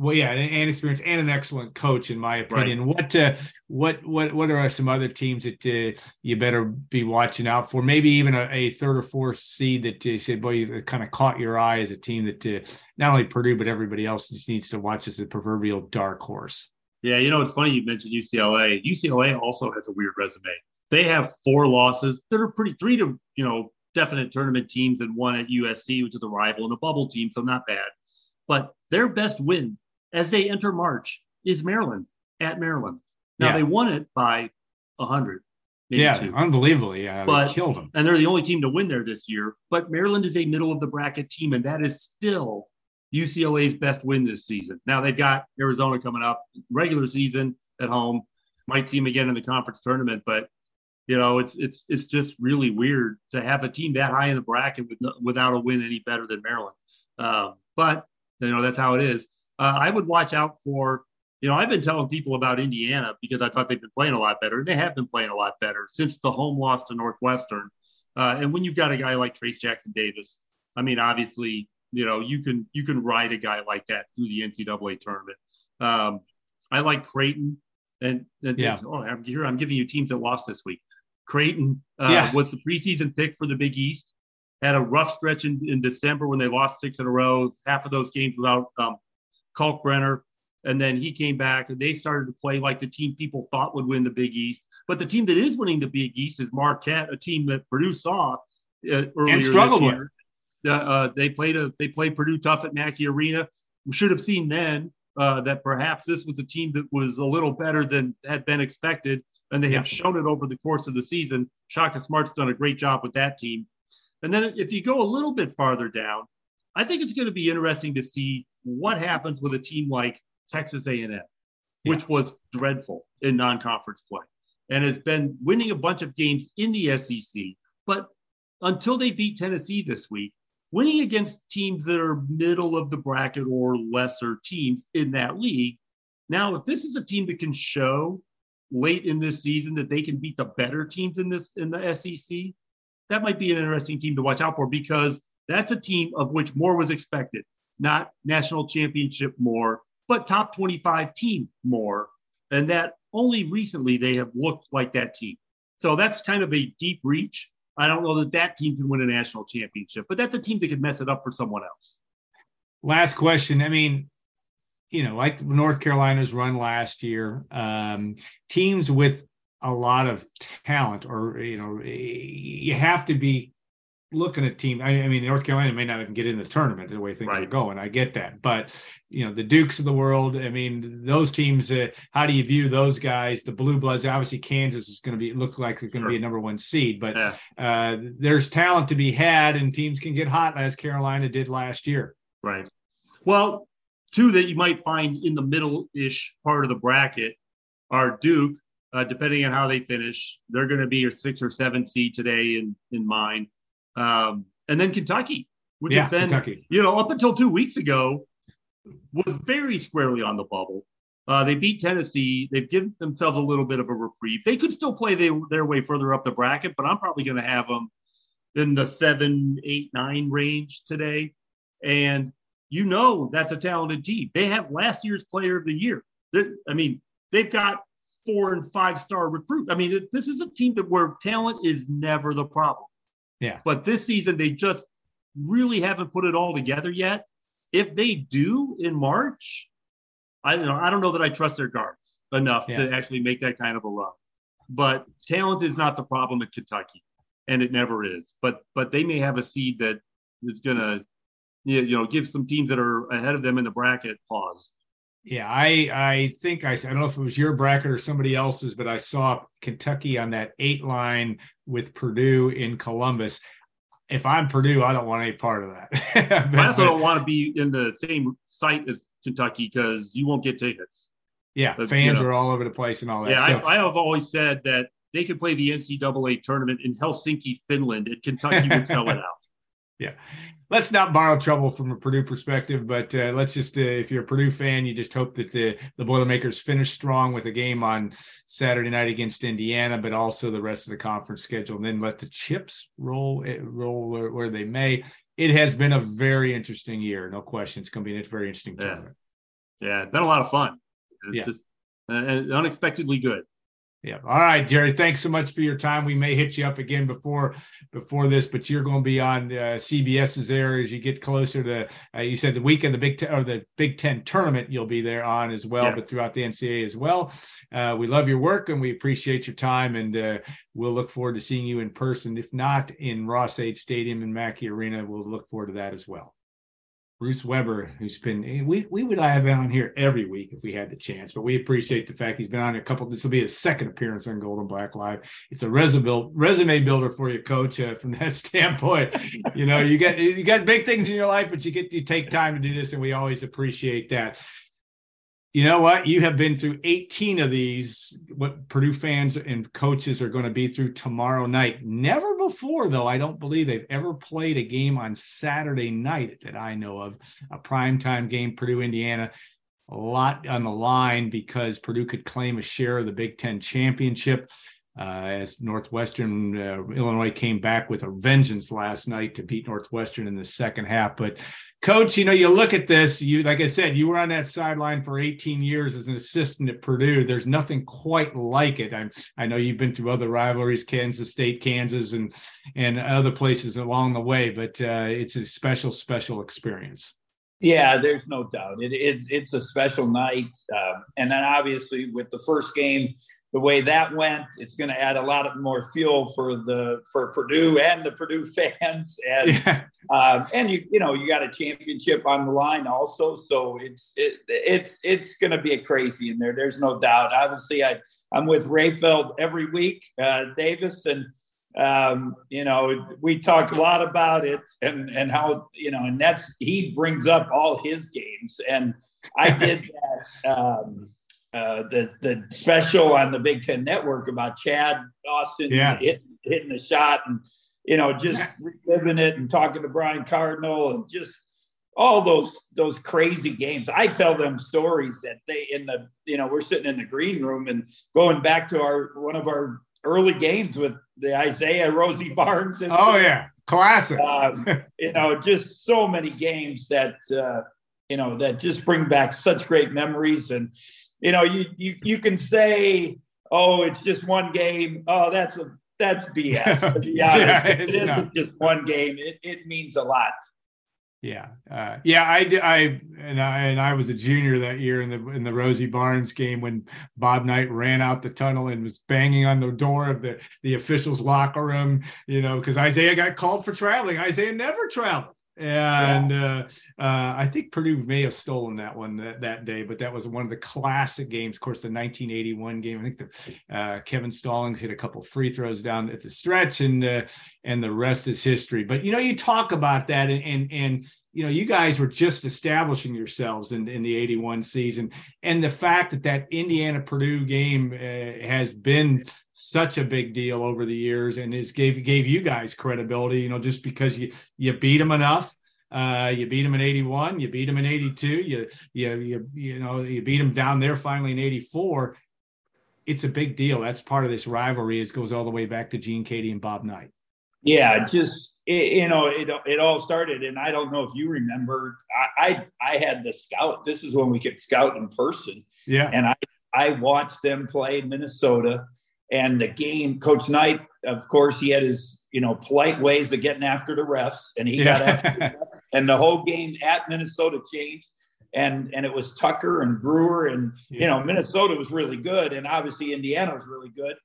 well, yeah, and, experience and an excellent coach, in my opinion. Right. What uh, what what what are some other teams that uh, you better be watching out for? Maybe even a, a third or fourth seed that you said, boy, you kind of caught your eye as a team that uh, not only Purdue but everybody else just needs to watch as a proverbial dark horse. Yeah, you know, it's funny you mentioned UCLA. UCLA also has a weird resume. They have four losses that are pretty three to, you know, definite tournament teams and one at USC, which is a rival and a bubble team, so not bad. But their best win as they enter March is Maryland at Maryland. Now yeah. they won it by hundred. Yeah, two. unbelievably. Yeah, but, they killed them. And they're the only team to win there this year. But Maryland is a middle of the bracket team, and that is still UCLA's best win this season. Now they've got Arizona coming up, regular season at home. Might see them again in the conference tournament, but you know it's it's it's just really weird to have a team that high in the bracket with without a win any better than Maryland. Uh, but you know that's how it is. Uh, I would watch out for. You know, I've been telling people about Indiana because I thought they've been playing a lot better. They have been playing a lot better since the home loss to Northwestern. Uh, and when you've got a guy like Trayce Jackson Davis, I mean, obviously you know, you can you can ride a guy like that through the NCAA tournament. Um, I like Creighton, and, and yeah. oh, I'm here. I'm giving you teams that lost this week. Creighton uh, yeah. was the preseason pick for the Big East. Had a rough stretch in, in December when they lost six in a row. Half of those games without um, Kalkbrenner, and then he came back and they started to play like the team people thought would win the Big East. But the team that is winning the Big East is Marquette, a team that Purdue saw uh, earlier and struggled with Uh, uh, they played a they played Purdue tough at Mackey Arena. We should have seen then uh, that perhaps this was a team that was a little better than had been expected, and they have yeah. shown it over the course of the season. Shaka Smart's done a great job with that team. And then if you go a little bit farther down, I think it's going to be interesting to see what happens with a team like Texas A&M, yeah. which was dreadful in non-conference play and has been winning a bunch of games in the SEC. But until they beat Tennessee this week, winning against teams that are middle of the bracket or lesser teams in that league. Now, if this is a team that can show late in this season that they can beat the better teams in this in the SEC, that might be an interesting team to watch out for because that's a team of which more was expected, not national championship more, but top 25 team more. And that only recently they have looked like that team. So that's kind of a deep reach. I don't know that that team can win a national championship, but that's a team that could mess it up for someone else. Last question. I mean, you know, like North Carolina's run last year, um, teams with a lot of talent, or you know, you have to be looking at team. I, I, mean, North Carolina may not even get in the tournament the way things right. are going. I get that, but you know, the Dukes of the world. I mean, those teams. Uh, how do you view those guys? The Blue Bloods. Obviously, Kansas is going to be look like they're going to sure. be a number one seed, but yeah. uh, there's talent to be had, and teams can get hot as Carolina did last year. Right. Well, two that you might find in the middle-ish part of the bracket are Duke. Uh, depending on how they finish, they're going to be a six or seven seed today in in mine um, and then Kentucky, which yeah, has been, Kentucky. you know, up until two weeks ago, was very squarely on the bubble. Uh, they beat Tennessee. They've given themselves a little bit of a reprieve. They could still play they, their way further up the bracket, but I'm probably going to have them in the seven, eight, nine range today. And you know that's a talented team. They have last year's Player of the Year. They're, I mean, they've got four and five star recruit. I mean, this is a team that where talent is never the problem. Yeah. But this season, they just really haven't put it all together yet. If they do in March, I don't know. I don't know that I trust their guards enough yeah. to actually make that kind of a run. But talent is not the problem at Kentucky, and it never is. But but they may have a seed that is going to you know give some teams that are ahead of them in the bracket pause. Yeah, I I think I I don't know if it was your bracket or somebody else's, but I saw Kentucky on that eight line with Purdue in Columbus. If I'm Purdue, I don't want any part of that. but, I also don't want to be in the same site as Kentucky because you won't get tickets. Yeah, but, fans you know, are all over the place and all that. Yeah, so, I, I have always said that they could play the NCAA tournament in Helsinki, Finland, and Kentucky would sell it out. Yeah let's not borrow trouble from a Purdue perspective, but uh, let's just, uh, if you're a Purdue fan, you just hope that the, the Boilermakers finish strong with a game on Saturday night against Indiana, but also the rest of the conference schedule, and then let the chips roll eh, roll where, where they may. It has been a very interesting year, no question. It's going to be a very interesting yeah. tournament. Yeah, it's been a lot of fun. It's yeah. just uh, unexpectedly good. Yeah. All right, Jerry. Thanks so much for your time. We may hit you up again before before this, but you're going to be on uh, CBS's there as you get closer to. Uh, you said the week of the Big Ten or the Big Ten tournament, you'll be there on as well, yeah. but throughout the NCAA as well. Uh, we love your work and we appreciate your time, and uh, we'll look forward to seeing you in person. If not in Ross-Ade Stadium in Mackey Arena, we'll look forward to that as well. Bruce Weber, who's been we we would have him on here every week if we had the chance, but we appreciate the fact he's been on a couple. This will be his second appearance on Golden Black Live. It's a resume resume builder for you, Coach. Uh, from that standpoint, you know you got you got big things in your life, but you get you take time to do this, and we always appreciate that you know what? You have been through 18 of these, what Purdue fans and coaches are going to be through tomorrow night. Never before, though, I don't believe they've ever played a game on Saturday night that I know of, a primetime game, Purdue, Indiana. A lot on the line because Purdue could claim a share of the Big Ten championship. Uh, as Northwestern, uh, Illinois came back with a vengeance last night to beat Northwestern in the second half. But coach you know you look at this you like i said you were on that sideline for 18 years as an assistant at purdue. There's nothing quite like it. I'm i know you've been through other rivalries kansas state kansas and and other places along the way but uh, it's a special special experience. Yeah there's no doubt. It, it it's a special night uh, and then obviously with the first game the way that went, it's going to add a lot of more fuel for the for Purdue and the Purdue fans, and yeah. um, and you you know you got a championship on the line also, so it's it, it's it's going to be a crazy in there. There's no doubt. Obviously, I I'm with Rapheal every week, uh, Davis, and um, you know we talk a lot about it and and how you know and that's he brings up all his games, and I did that. Um, uh, the the special on the Big Ten Network about Chad Austin yeah. hit, hitting the shot and you know just reliving it and talking to Brian Cardinal and just all those those crazy games. I tell them stories that they in the you know we're sitting in the green room and going back to our one of our early games with the Isiah Rosie Barnes. And, oh yeah, classic. Um, you know, just so many games that uh, you know that just bring back such great memories and you know, you you you can say, oh, it's just one game. Oh, that's a that's BS. To be honest, yeah, it isn't not. just one game. It it means a lot. Yeah, uh, yeah. I, I and I and I was a junior that year in the in the Rosie Barnes game when Bob Knight ran out the tunnel and was banging on the door of the the officials' locker room. You know, because Isiah got called for traveling. Isiah never traveled and uh, uh, I think Purdue may have stolen that one that, that, day, but that was one of the classic games. Of course, the 1981 game. I think the, uh, Kevin Stallings hit a couple free throws down at the stretch, and uh, and the rest is history. But you know, you talk about that, and and, and you know, you guys were just establishing yourselves in, in the 81 season. And the fact that that Indiana Purdue game uh, has been such a big deal over the years and is gave, gave you guys credibility, you know, just because you, you beat them enough. Uh, you beat them in 81, you beat them in 82, you, you, you, you know, you beat them down there finally in 84. It's a big deal. That's part of this rivalry. It goes all the way back to Gene Keady and Bob Knight. Yeah, just it, you know, it it all started, and I don't know if you remember. I, I I had the scout. This is when we could scout in person. Yeah, and I I watched them play Minnesota, and the game. Coach Knight, of course, he had his you know polite ways of getting after the refs, and he yeah. got after, the refs, and the whole game at Minnesota changed. And and it was Tucker and Brewer, and yeah. you know Minnesota was really good, and obviously Indiana was really good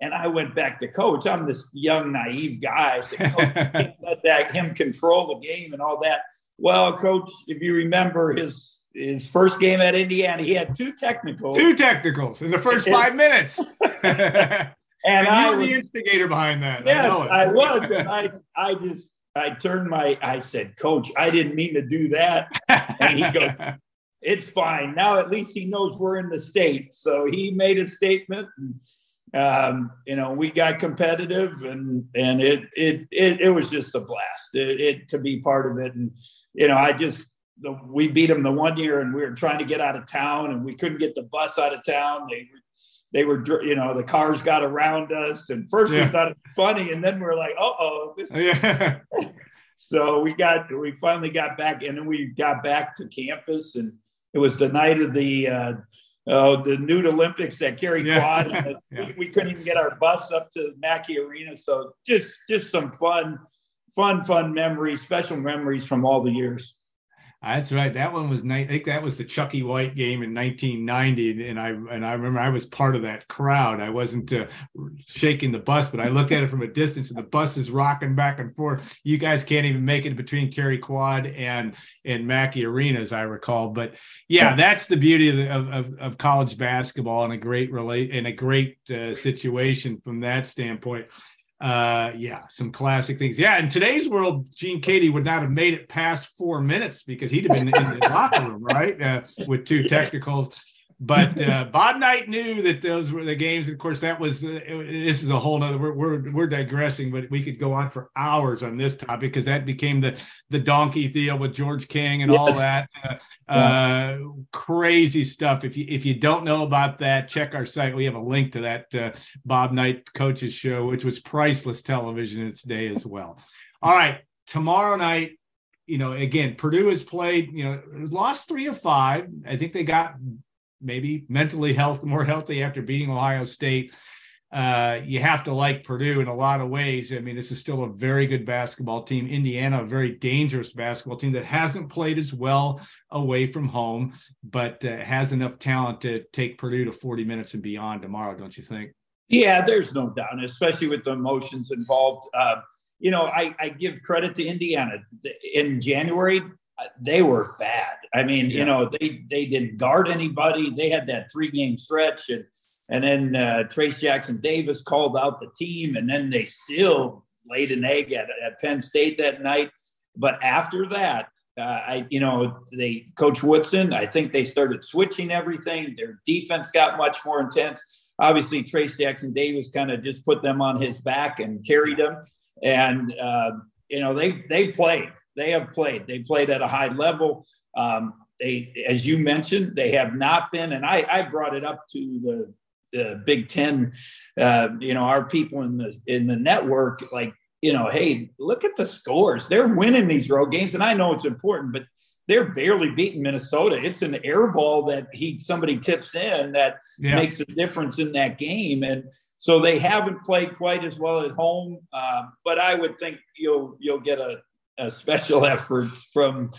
and I went back to coach. I'm this young, naive guy. I coach, let that him control the game and all that. Well, coach, if you remember his his first game at Indiana, he had two technicals. Two technicals in the first five minutes. and, and you were the instigator behind that. Yes, I, I was. And I I just I turned my I said, Coach, I didn't mean to do that. And he goes, It's fine. Now at least he knows we're in the state. So he made a statement. And, um, you know, we got competitive and and it it it, it was just a blast it, it, to be part of it. And you know, I just the, we beat them the one year and we were trying to get out of town and we couldn't get the bus out of town. They they were you know the cars got around us and first yeah. we thought it was funny and then we are like oh oh yeah. so we got we finally got back and then we got back to campus and it was the night of the uh, uh, the nude Olympics that Cary yeah. Quad. yeah. we, we, couldn't even get our bus up to Mackey Arena. So just just some fun, fun, fun memories, special memories from all the years. That's right. That one was I think that was the Chucky White game in 1990, and I and I remember I was part of that crowd. I wasn't uh, shaking the bus, but I looked at it from a distance, and the bus is rocking back and forth. You guys can't even make it between Cary Quad and and Mackey Arena, as I recall. But yeah, that's the beauty of, the, of, of college basketball and a great relate and a great uh, situation from that standpoint uh yeah some classic things. Yeah in today's world gene keady would not have made it past four minutes because he'd have been in the locker room right? Uh, with two technicals but uh, Bob Knight knew that those were the games. And of course, that was uh, this is a whole nother. We're, we're we're digressing, but we could go on for hours on this topic because that became the the donkey deal with George King and yes. all that uh, uh, crazy stuff. If you if you don't know about that, check our site. We have a link to that uh, Bob Knight coaches show, which was priceless television in its day as well. All right, tomorrow night you know, again, Purdue has played, you know, lost three of five. I think they got maybe mentally health more healthy after beating Ohio State. uh, you have to like Purdue in a lot of ways. I mean, this is still a very good basketball team. Indiana, a very dangerous basketball team that hasn't played as well away from home, but uh, has enough talent to take Purdue to 40 minutes and beyond tomorrow, don't you think? Yeah, there's no doubt, especially with the emotions involved. Uh, you know, I, I, give credit to Indiana. In January, they were bad. I mean, yeah. you know, they they didn't guard anybody. They had that three game stretch, and and then uh, Trayce Jackson Davis called out the team, and then they still laid an egg at, at Penn State that night. But after that, uh, I you know they Coach Woodson. I think they started switching everything. Their defense got much more intense. Obviously, Trayce Jackson Davis kind of just put them on his back and carried them. And uh, you know they they played. They have played. They played at a high level. Um, they, as you mentioned, they have not been. And I, I brought it up to the the Big Ten, uh, you know, our people in the in the network, like, you know, hey, look at the scores. They're winning these road games, and I know it's important, but they're barely beating Minnesota. It's an air ball that he somebody tips in that yeah. makes a difference in that game, and so they haven't played quite as well at home. Uh, but I would think you'll you'll get a, a special effort from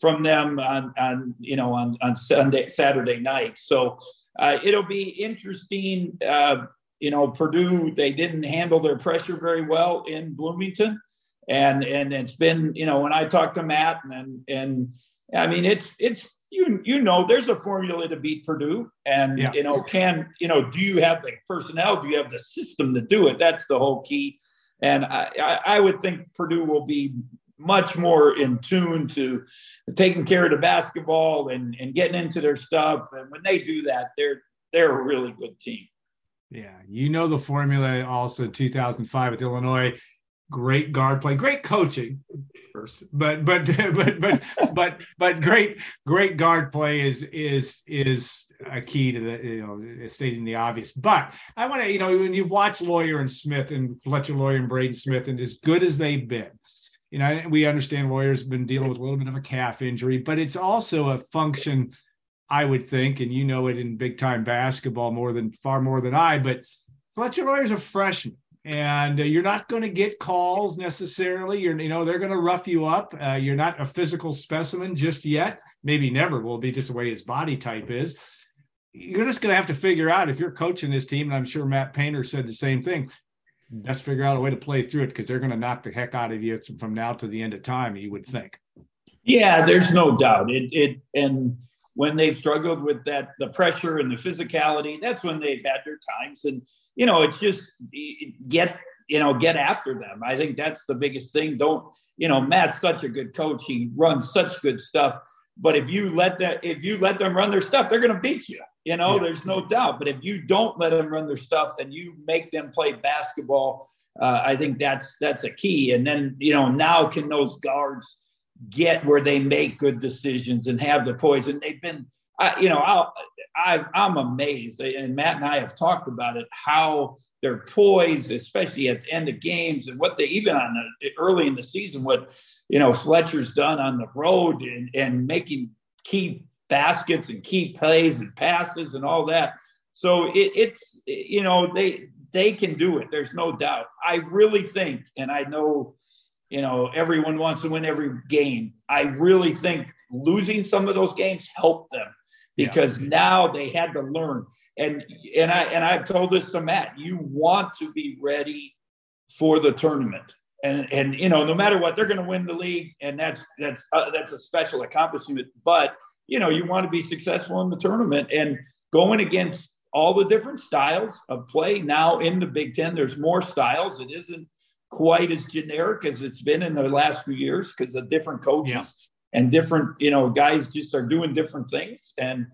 from them on on you know on on Sunday Saturday night. So uh, it'll be interesting. Uh, you know, Purdue they didn't handle their pressure very well in Bloomington, and and it's been you know when I talked to Matt and and I mean it's it's you you know there's a formula to beat Purdue, and yeah. you know can you know do you have the personnel? Do you have the system to do it? That's the whole key. And I, I, I would think Purdue will be much more in tune to taking care of the basketball and, and getting into their stuff. And when they do that, they're they're a really good team. Yeah, you know the formula. Also, 2005 with Illinois, great guard play, great coaching first, but but but but but but great great guard play is is is a key to the you know stating the obvious. But I want to you know when you've watched Loyer and Smith and Fletcher Loyer and Braden Smith, and as good as they've been you know, we understand Loyer's been dealing with a little bit of a calf injury, but it's also a function, I would think, and you know it in big time basketball more than far more than I, but Fletcher Loyer's a freshman. And uh, you're not going to get calls necessarily. You're, you know, they're going to rough you up. Uh, you're not a physical specimen just yet. Maybe never will be just the way his body type is you're just going to have to figure out if you're coaching this team, and I'm sure Matt Painter said the same thing best figure out a way to play through it because they're going to knock the heck out of you from now to the end of time. You would think. Yeah, there's no doubt. It it and when they've struggled with that the pressure and the physicality, that's when they've had their times. And you know, it's just get you know get after them. I think that's the biggest thing. Don't you know? Matt's such a good coach. He runs such good stuff. But if you let that if you let them run their stuff, they're going to beat you. You know, yeah. there's no doubt. But if you don't let them run their stuff and you make them play basketball, uh, I think that's that's a key. And then you know now can those guards get where they make good decisions and have the poise? And they've been, I, you know, I'll, I, I'm amazed. And Matt and I have talked about it how they're poised, especially at the end of games, and what they even on the, early in the season, what you know Fletcher's done on the road and and making key baskets and key plays and passes and all that. So it, it's you know they they can do it. There's no doubt. I really think, and I know you know everyone wants to win every game. I really think losing some of those games helped them because yeah. now they had to learn. And and I and I've told this to Matt. You want to be ready for the tournament. And, and you know no matter what they're going to win the league and that's that's uh, that's a special accomplishment but you know, you want to be successful in the tournament and going against all the different styles of play now in the Big Ten. There's more styles. It isn't quite as generic as it's been in the last few years because of different coaches yeah. and different, you know, guys just are doing different things. And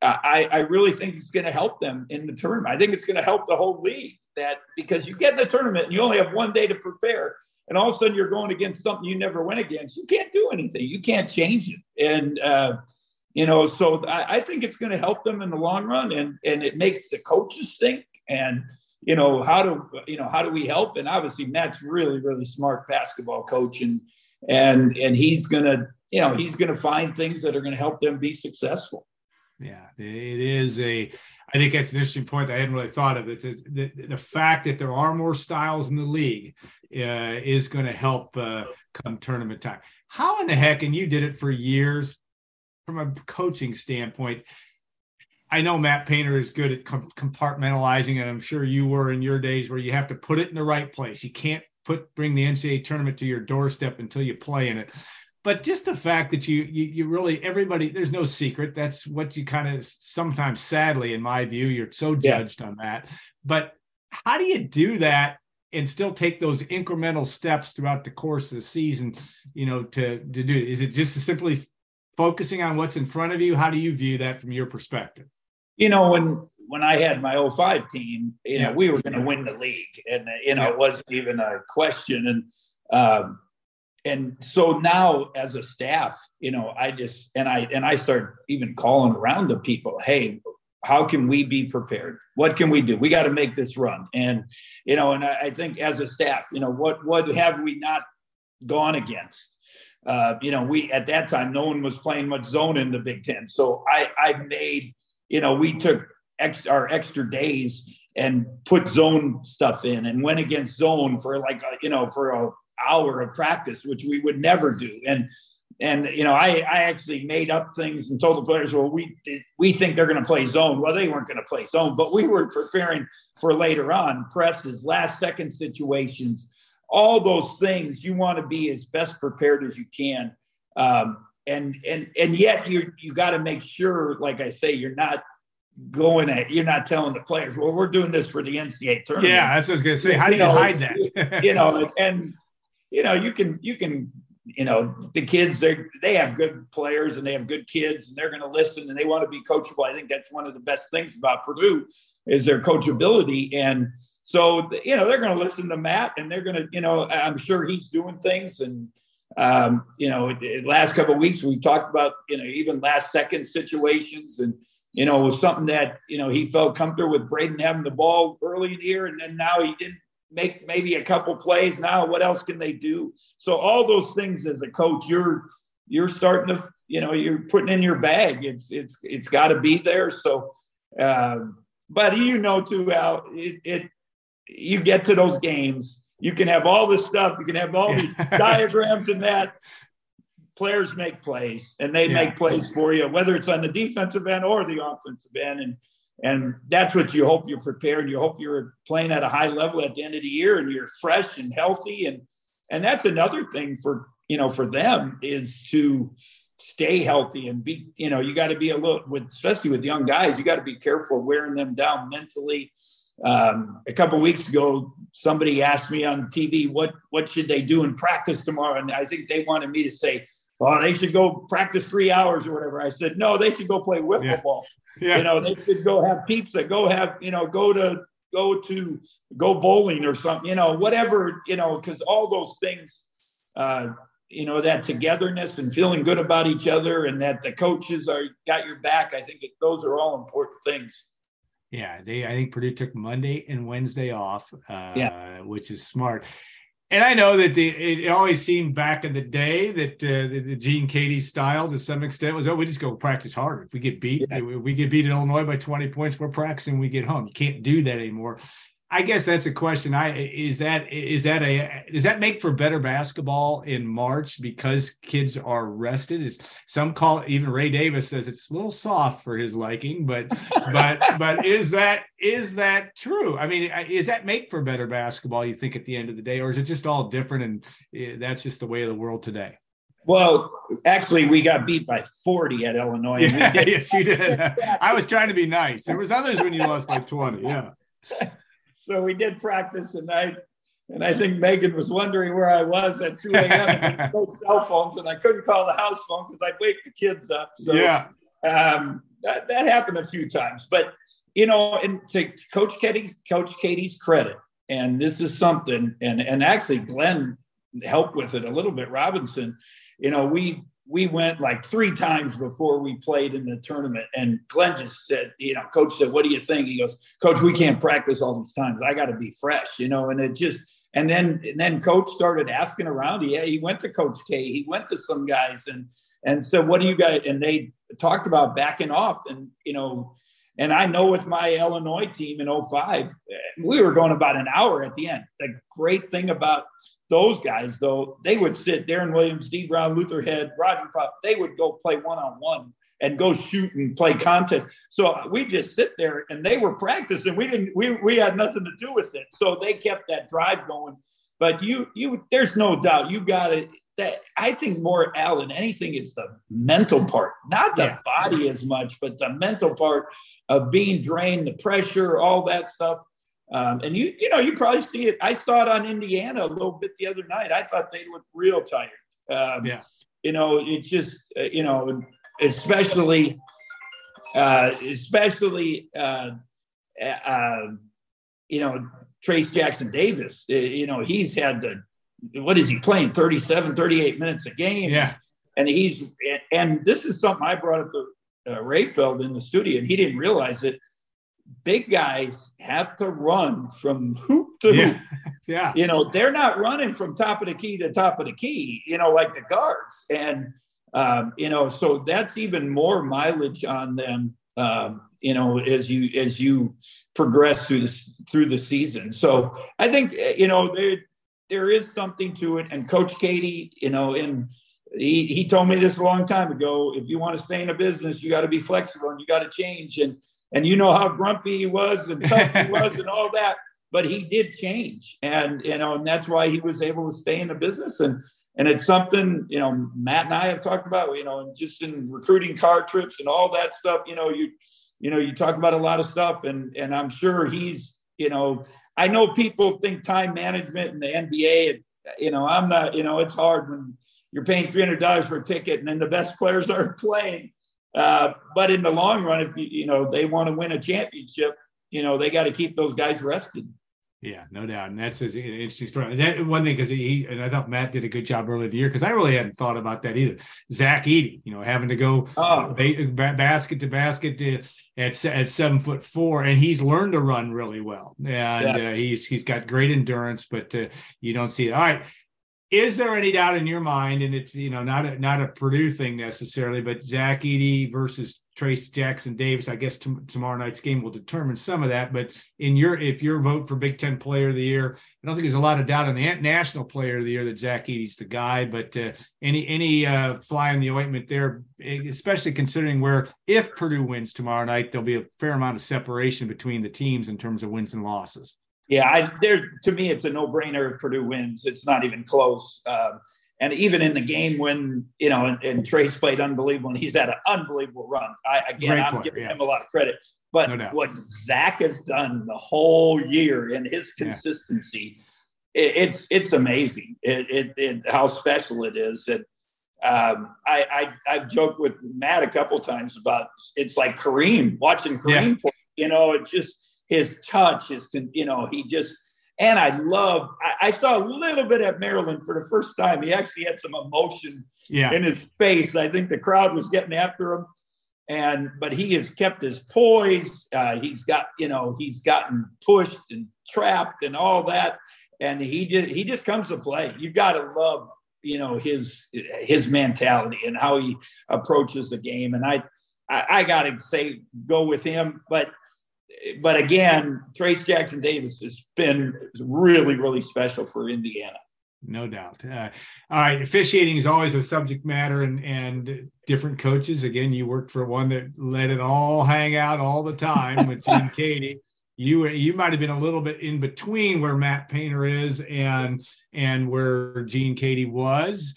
I, I really think it's going to help them in the tournament. I think it's going to help the whole league that because you get in the tournament and you only have one day to prepare and all of a sudden you're going against something you never went against. You can't do anything. You can't change it. And, uh, you know, so I, I think it's going to help them in the long run, and and it makes the coaches think. And you know, how do you know how do we help? And obviously, Matt's really really smart basketball coach, and and and he's gonna you know he's gonna find things that are going to help them be successful. yeah. It is a. I think that's an interesting point I hadn't really thought of. It is the, the fact that there are more styles in the league uh, is going to help uh, come tournament time. How in the heck, and you did it for years, from a coaching standpoint. I know Matt Painter is good at com- compartmentalizing, and I'm sure you were in your days where you have to put it in the right place. You can't put bring the NCAA tournament to your doorstep until you play in it. But just the fact that you you, you really everybody there's no secret. That's what you kind of sometimes, sadly, in my view, you're so judged yeah. on that. But how do you do that and still take those incremental steps throughout the course of the season? You know, to to do is it just simply focusing on what's in front of you? How do you view that from your perspective? you know, when when I had my 05 team, you know, yeah. we were going to win the league, and you know, yeah. it wasn't even a question. And um, and so now, as a staff, you know, I just and I and I start even calling around to people, hey, how can we be prepared? What can we do? We got to make this run. And you know, and I, I think as a staff, you know, what what have we not gone against? Uh, you know, we at that time no one was playing much zone in the Big Ten, so I I made you know, we took ex- our extra days and put zone stuff in and went against zone for like a, you know for a hour of practice, which we would never do. And and you know, I I actually made up things and told the players, well, we we think they're going to play zone. Well, they weren't going to play zone, but we were preparing for later on presses, last second situations, all those things. You want to be as best prepared as you can. Um, and and and yet you you got to make sure, like I say, you're not going at you're not telling the players, well, we're doing this for the NCAA tournament. Yeah, that's what I was gonna say. How do you, you know, hide that? you know, and you know, you can you can you know the kids they they have good players and they have good kids and they're going to listen and they want to be coachable i think that's one of the best things about purdue is their coachability and so you know they're going to listen to matt and they're going to you know i'm sure he's doing things and um, you know, last couple of weeks we talked about you know even last second situations, and you know it was something that you know he felt comfortable with Braden having the ball early in the year, and then now he didn't make maybe a couple plays. Now what else can they do? So all those things as a coach, you're you're starting to you know you're putting in your bag. It's it's it's got to be there. So, uh, but you know too, Al, it, it you get to those games you can have all this stuff. You can have all these diagrams and that. Players make plays, and they yeah. make plays for you, whether it's on the defensive end or the offensive end, and and that's what you hope you're prepared. You hope you're playing at a high level at the end of the year, and you're fresh and healthy, and and that's another thing for you know for them is to stay healthy and be you know you got to be a little with especially with young guys you got to be careful wearing them down mentally um, a couple weeks ago, somebody asked me on TV what what should they do in practice tomorrow, and I think they wanted me to say, oh, they should go practice three hours or whatever." I said, "No, they should go play wiffle yeah. ball. Yeah. You know, they should go have pizza, go have you know, go to go to go bowling or something. You know, whatever you know, because all those things." Uh, you know that togetherness and feeling good about each other and that the coaches are got your back i think those are all important things yeah, they. I think Purdue took Monday and Wednesday off. Uh, yeah, which is smart. And I know that the, it always seemed back in the day that uh, the, the, Gene Keady style to some extent was, oh, we just go practice hard. If we get beat, yeah. we get beat at Illinois by 20 points, we're practicing, we get home. You can't do that anymore. I guess that's a question. I is that is that a does that make for better basketball in March because kids are rested? Is some call even Ray Davis says it's a little soft for his liking, but but but is that is that true? I mean, is that make for better basketball? You think at the end of the day, or is it just all different and eh, that's just the way of the world today? Well, actually, we got beat by 40 at Illinois. Yeah, yes, you did. I was trying to be nice. There was others when you lost by 20. Yeah so we did practice and I and I think Megan was wondering where I was at 2 a.m. no cell phones, and I couldn't call the house phone because I'd wake the kids up. So yeah, um, that, that happened a few times. But you know, and to Coach Keady's, Coach Keady's credit, and this is something, and and actually Glenn helped with it a little bit. Robinson, you know, we we went like three times before we played in the tournament. And Glenn just said, you know, coach said, what do you think? He goes, coach, we can't practice all these times. I got to be fresh, you know, and it just, and then, and then coach started asking around. Yeah. He went to coach K, he went to some guys and, and said, what do you guys, and they, talked about backing off, and you know, and I know with my Illinois team in 05, we were going about an hour at the end. The great thing about those guys, though, they would sit Deron Williams, Dee Brown, Luther Head, Roger Powell, they would go play one on one and go shoot and play contest. So we just sit there and they were practicing. We didn't we we had nothing to do with it. So they kept that drive going. But you you there's no doubt you got it. That I think more Al than anything is the mental part, not the yeah. body as much, but the mental part of being drained, the pressure, all that stuff. Um, and you you know you probably see it. I saw it on Indiana a little bit the other night. I thought they looked real tired. Um, yeah. You know, it's just uh, you know especially uh, especially uh, uh, you know Trayce Jackson Davis. Uh, you know he's had the what is he playing 37, 38 minutes a game. Yeah, and he's and this is something I brought up to uh, Rapheal in the studio, and he didn't realize it. Big guys have to run from hoop to yeah. hoop. Yeah, you know they're not running from top of the key to top of the key. You know, like the guards and um, you know, so that's even more mileage on them. Um, you know, as you as you progress through this through the season. So I think you know there there is something to it. And Coach Keady, you know, and he he told me this a long time ago. If you want to stay in a business, you got to be flexible and you got to change. And and you know how grumpy he was and tough he was and all that. But he did change, and you know, and that's why he was able to stay in the business. And and it's something you know Matt and I have talked about. You know, and just in recruiting car trips and all that stuff. You know, you you know you talk about a lot of stuff, and and I'm sure he's you know I know people think time management in the NBA. you know, I'm not. You know, it's hard when you're paying three hundred dollars for a ticket, and then the best players aren't playing. Uh, but in the long run, if you, you know they want to win a championship, you know they got to keep those guys rested. Yeah, no doubt, and that's an interesting story. That one thing because he and I thought Matt did a good job earlier in the year because I really hadn't thought about that either. Zach Edey, you know, having to go oh. ba- basket to basket to, at at seven foot four, and he's learned to run really well, and yeah. uh, he's he's got great endurance, but uh, you don't see it. All right, is there any doubt in your mind, and it's you know not a not a Purdue thing necessarily, but Zach Edey versus Trayce Jackson Davis? I guess t- tomorrow night's game will determine some of that. But in your if your vote for Big Ten Player of the Year, I don't think there's a lot of doubt on the National Player of the Year that Zach Edey's the guy. But uh, any any uh, fly in the ointment there, especially considering where if Purdue wins tomorrow night, there'll be a fair amount of separation between the teams in terms of wins and losses. Yeah, I, there to me, it's a no-brainer if Purdue wins. It's not even close. Um, and even in the game when you know, and, and Trayce played unbelievable, and he's had an unbelievable run. I again, Great I'm giving yeah. him a lot of credit. But no what Zach has done the whole year and his consistency, yeah. it, it's it's amazing. It, it, it, how special it is. And um, I, I I've joked with Matt a couple times about it's like Kareem watching Kareem yeah. play. You know, it just his touch, his, you know, he just, and I love, I, I, saw a little bit at Maryland for the first time. He actually had some emotion yeah. in his face. I think the crowd was getting after him. And, but he has kept his poise. Uh, he's got, you know, he's gotten pushed and trapped and all that. And he just, he just comes to play. You got to love, you know, his, his mentality and how he approaches the game. And I, I, I got to say, go with him. But but again, Trayce Jackson Davis has been really, really special for Indiana. No doubt. Uh, all right, officiating is always a subject matter, and and different coaches. Again, you worked for one that let it all hang out all the time with Gene Keady. You you might have been a little bit in between where Matt Painter is and and where Gene Keady was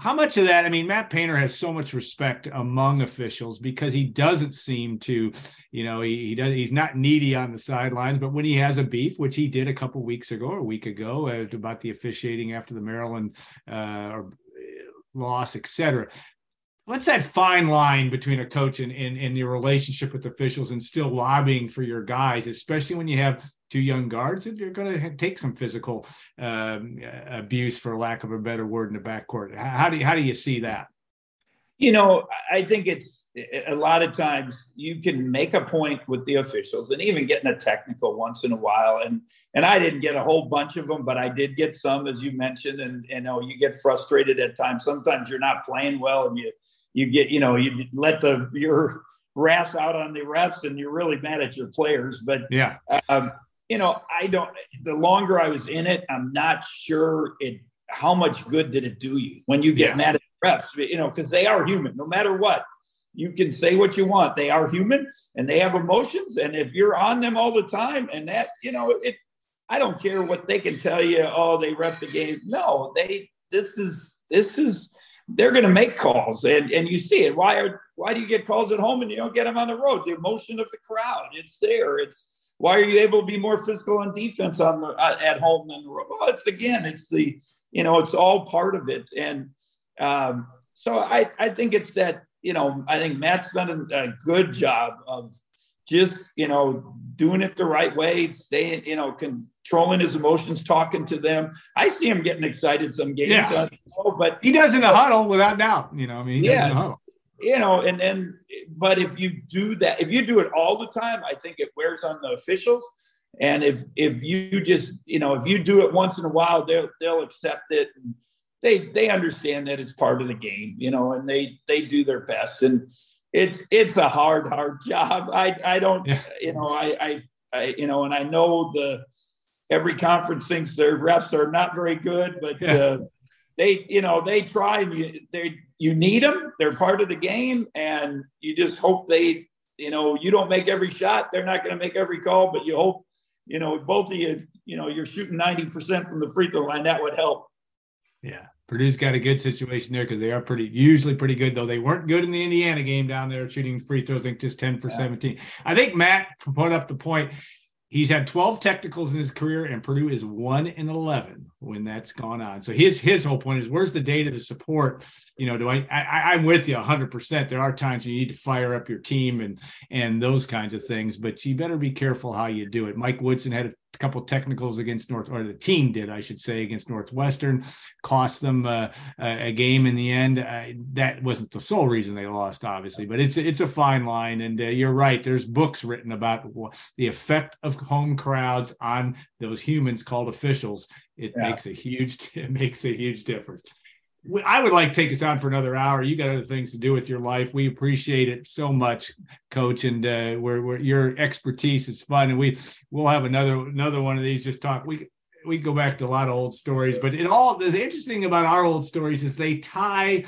how much of that? I mean, Matt Painter has so much respect among officials because he doesn't seem to, you know, he, he does he's not needy on the sidelines, but when he has a beef, which he did a couple weeks ago or a week ago uh, about the officiating after the Maryland uh, loss, et cetera what's that fine line between a coach and, and, and your relationship with officials and still lobbying for your guys, especially when you have two young guards that you're going to take some physical um, abuse, for lack of a better word, in the backcourt. How do you, how do you see that? You know, I think it's a lot of times you can make a point with the officials and even getting a technical once in a while. And and I didn't get a whole bunch of them, but I did get some, as you mentioned. And you know, you get frustrated at times. Sometimes you're not playing well, and you you get, you know, you let the your wrath out on the refs, and you're really mad at your players. But yeah, um, you know, I don't. The longer I was in it, I'm not sure it how much good did it do you when you get yeah. mad at refs. You know, because they are human, no matter what. You can say what you want. They are human and they have emotions. And if you're on them all the time, and that, you know, it I don't care what they can tell you. Oh, they ref the game. No, they. This is this is. They're going to make calls, and and you see it. Why are why do you get calls at home and you don't get them on the road? The emotion of the crowd. It's there. It's why are you able to be more physical on defense on the, uh, at home than the road? Well, it's again, it's the you know, it's all part of it, and um, so I I think it's that you know I think Matt's done a, a good job of just you know doing it the right way, staying you know can controlling his emotions, talking to them. I see him getting excited some games, yeah. But he does in the huddle without doubt. You know, I mean, yeah, you know, and then, but if you do that, if you do it all the time, I think it wears on the officials. And if if you just you know if you do it once in a while, they'll they'll accept it. And They they understand that it's part of the game, you know, and they they do their best. And it's it's a hard hard job. I I don't yeah. you know I I, I you know, and I know the every conference thinks their refs are not very good, but yeah. uh, they, you know, they try and you, they, you need them. They're part of the game, and you just hope they, you know, you don't make every shot. They're not going to make every call, but you hope, you know, both of you, you know, you're shooting ninety percent from the free throw line. That would help. Yeah. Purdue's got a good situation there because they are pretty usually pretty good, though they weren't good in the Indiana game down there shooting free throws, I think just 10 for yeah. 17. I think Matt put up the point he's had 12 technicals in his career and purdue is 1 in 11 when that's gone on. So his his whole point is where's the data to support you know do i, I i'm with you 100% there are times you need to fire up your team and and those kinds of things but you better be careful how you do it. Mike woodson had a couple technicals against North, or the team did, I should say, against Northwestern, cost them uh, a game in the end. Uh, that wasn't the sole reason they lost, obviously, but it's it's a fine line. And uh, you're right. There's books written about the effect of home crowds on those humans called officials. It yeah. makes a huge it makes a huge difference. I would like to take us out for another hour. You got other things to do with your life. We appreciate it so much, Coach, and uh, where, where your expertise is fun. And we we'll have another another one of these. Just talk. We we go back to a lot of old stories, but it all the interesting about our old stories is they tie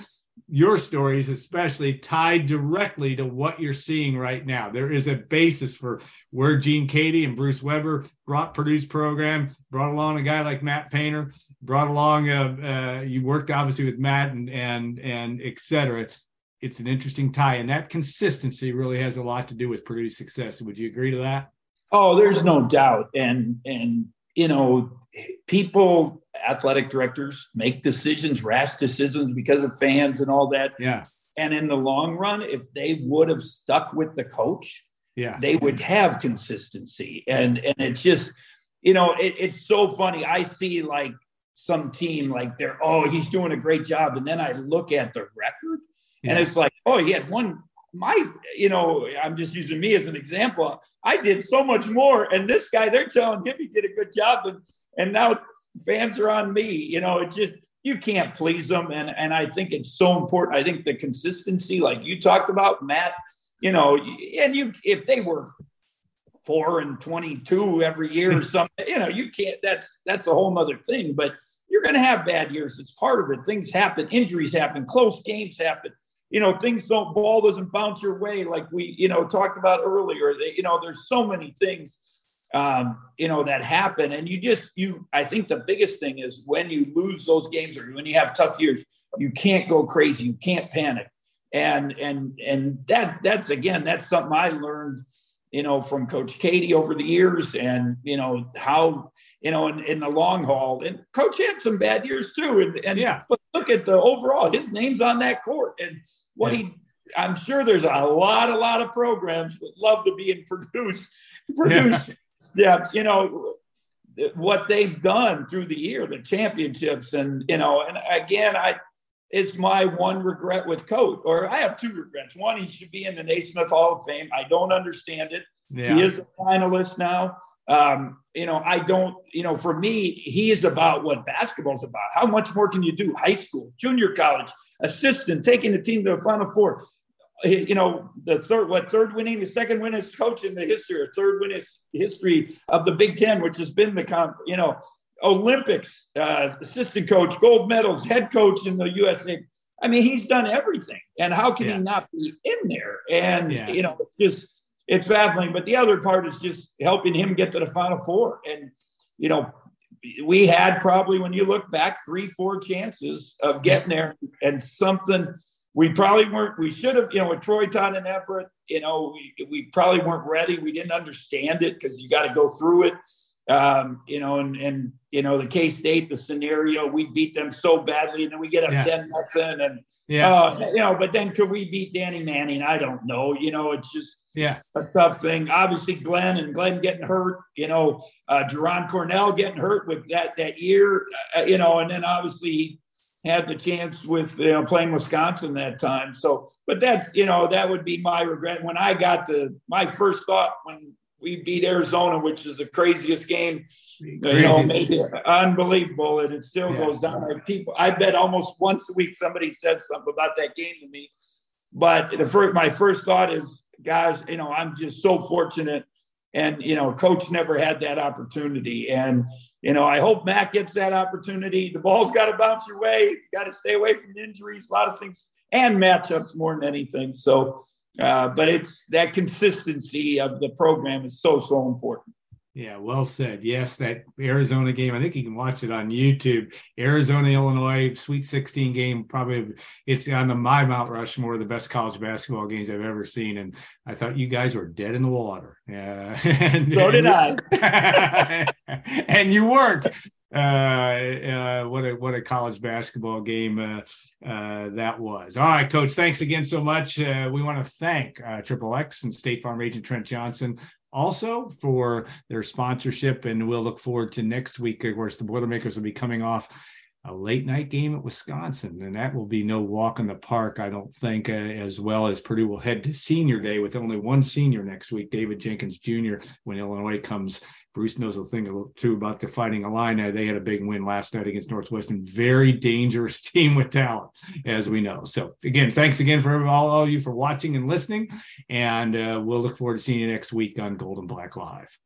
your stories especially tied directly to what you're seeing right now. There is a basis for where Gene Keady and Bruce Weber brought Purdue's program, brought along a guy like Matt Painter, brought along, uh, uh, you worked obviously with Matt and, and, and et cetera. It's, it's an interesting tie and that consistency really has a lot to do with Purdue's success. Would you agree to that? Oh, there's no doubt. And, and, you know, people athletic directors make decisions, rash decisions because of fans and all that. Yeah. And in the long run, if they would have stuck with the coach, yeah, they would have consistency. And and it's just, you know, it, it's so funny. I see like some team like they're oh he's doing a great job, and then I look at the record, yeah. and it's like oh he had one. My, you know, I'm just using me as an example. I did so much more, and this guy, they're telling him he did a good job, and and now fans are on me. You know, it just you can't please them, and and I think it's so important. I think the consistency, like you talked about, Matt. You know, and you if they were four and twenty two every year or hmm. something, you know, you can't. That's that's a whole other thing. But you're going to have bad years. It's part of it. Things happen. Injuries happen. Close games happen. You know, things don't. Ball doesn't bounce your way like we you know talked about earlier. They, you know, there's so many things um, you know, that happen. And you just, you, I think the biggest thing is when you lose those games or when you have tough years, you can't go crazy. You can't panic. And, and, and that, that's again, that's something I learned, you know, from Coach Keady over the years and, you know, how, you know, in, in the long haul. And Coach had some bad years too. And, and yeah, but look at the overall, his name's on that court and what yeah. he, I'm sure there's a lot, a lot of programs would love to be in Purdue's, Purdue's yeah steps, you know, what they've done through the year, the championships, and you know, and again, I it's my one regret with Coach, or I have two regrets. One, he should be in the Naismith Hall of Fame. I don't understand it. Yeah. He is a finalist now. um, you know, I don't, you know, for me, he is about what basketball's about. How much more can you do? High school, junior college, assistant, taking the team to the Final Four. You know, the third, what third winning, the second winningest coach in the history, or third winningest history of the Big Ten, which has been the, con- you know, Olympics, uh, assistant coach, gold medals, head coach in the USA. I mean, he's done everything. And how can yeah. he not be in there? And, yeah. you know, it's just, it's baffling. But the other part is just helping him get to the Final Four. And you know, we had probably when you look back three, four chances of getting there, and something we probably weren't. We should have, you know, with Troy Todd and Everett, you know, we we probably weren't ready. We didn't understand it because you got to go through it. Um, you know, and and you know the K State, the scenario, we beat them so badly, and then we get up yeah. ten nothing, and yeah. Uh, you know, but then could we beat Danny Manning? I don't know. You know, it's just yeah a tough thing. Obviously, Glenn and Glenn getting hurt. You know, uh, Jaraan Cornell getting hurt with that that year. Uh, you know, and then obviously he had the chance with you know playing Wisconsin that time. So, but that's you know that would be my regret when I got the my first thought when we beat Arizona, which is the craziest game, you know, maybe unbelievable. And it still yeah. goes down. Like people, I bet almost once a week somebody says something about that game to me. But the first, my first thought is, guys, you know, I'm just so fortunate. And, you know, coach never had that opportunity. And, you know, I hope Matt gets that opportunity. The ball's got to bounce your way. You got to stay away from injuries, a lot of things, and matchups more than anything. So, uh, but it's that consistency of the program is so so important. Yeah, well said. Yes, that Arizona game. I think you can watch it on YouTube. Arizona, Illinois, Sweet 16 game. Probably it's on the my Mount Rushmore, the best college basketball games I've ever seen. And I thought you guys were dead in the water. Yeah, and, so did I. and you weren't uh, uh, what a what a college basketball game uh, uh, that was. All right, Coach. Thanks again so much. Uh, we want to thank uh, Triple X and State Farm agent Trent Johnson also for their sponsorship, and we'll look forward to next week. Of course, the Boilermakers will be coming off a late night game at Wisconsin, and that will be no walk in the park, I don't think. Uh, as well as Purdue will head to Senior Day with only one senior next week, David Jenkins Jr. When Illinois comes Bruce knows a thing or two about the Fighting Illini. They had a big win last night against Northwestern. Very dangerous team with talent, as we know. So again, thanks again for all, all of you for watching and listening, and uh, we'll look forward to seeing you next week on Gold and Black Live.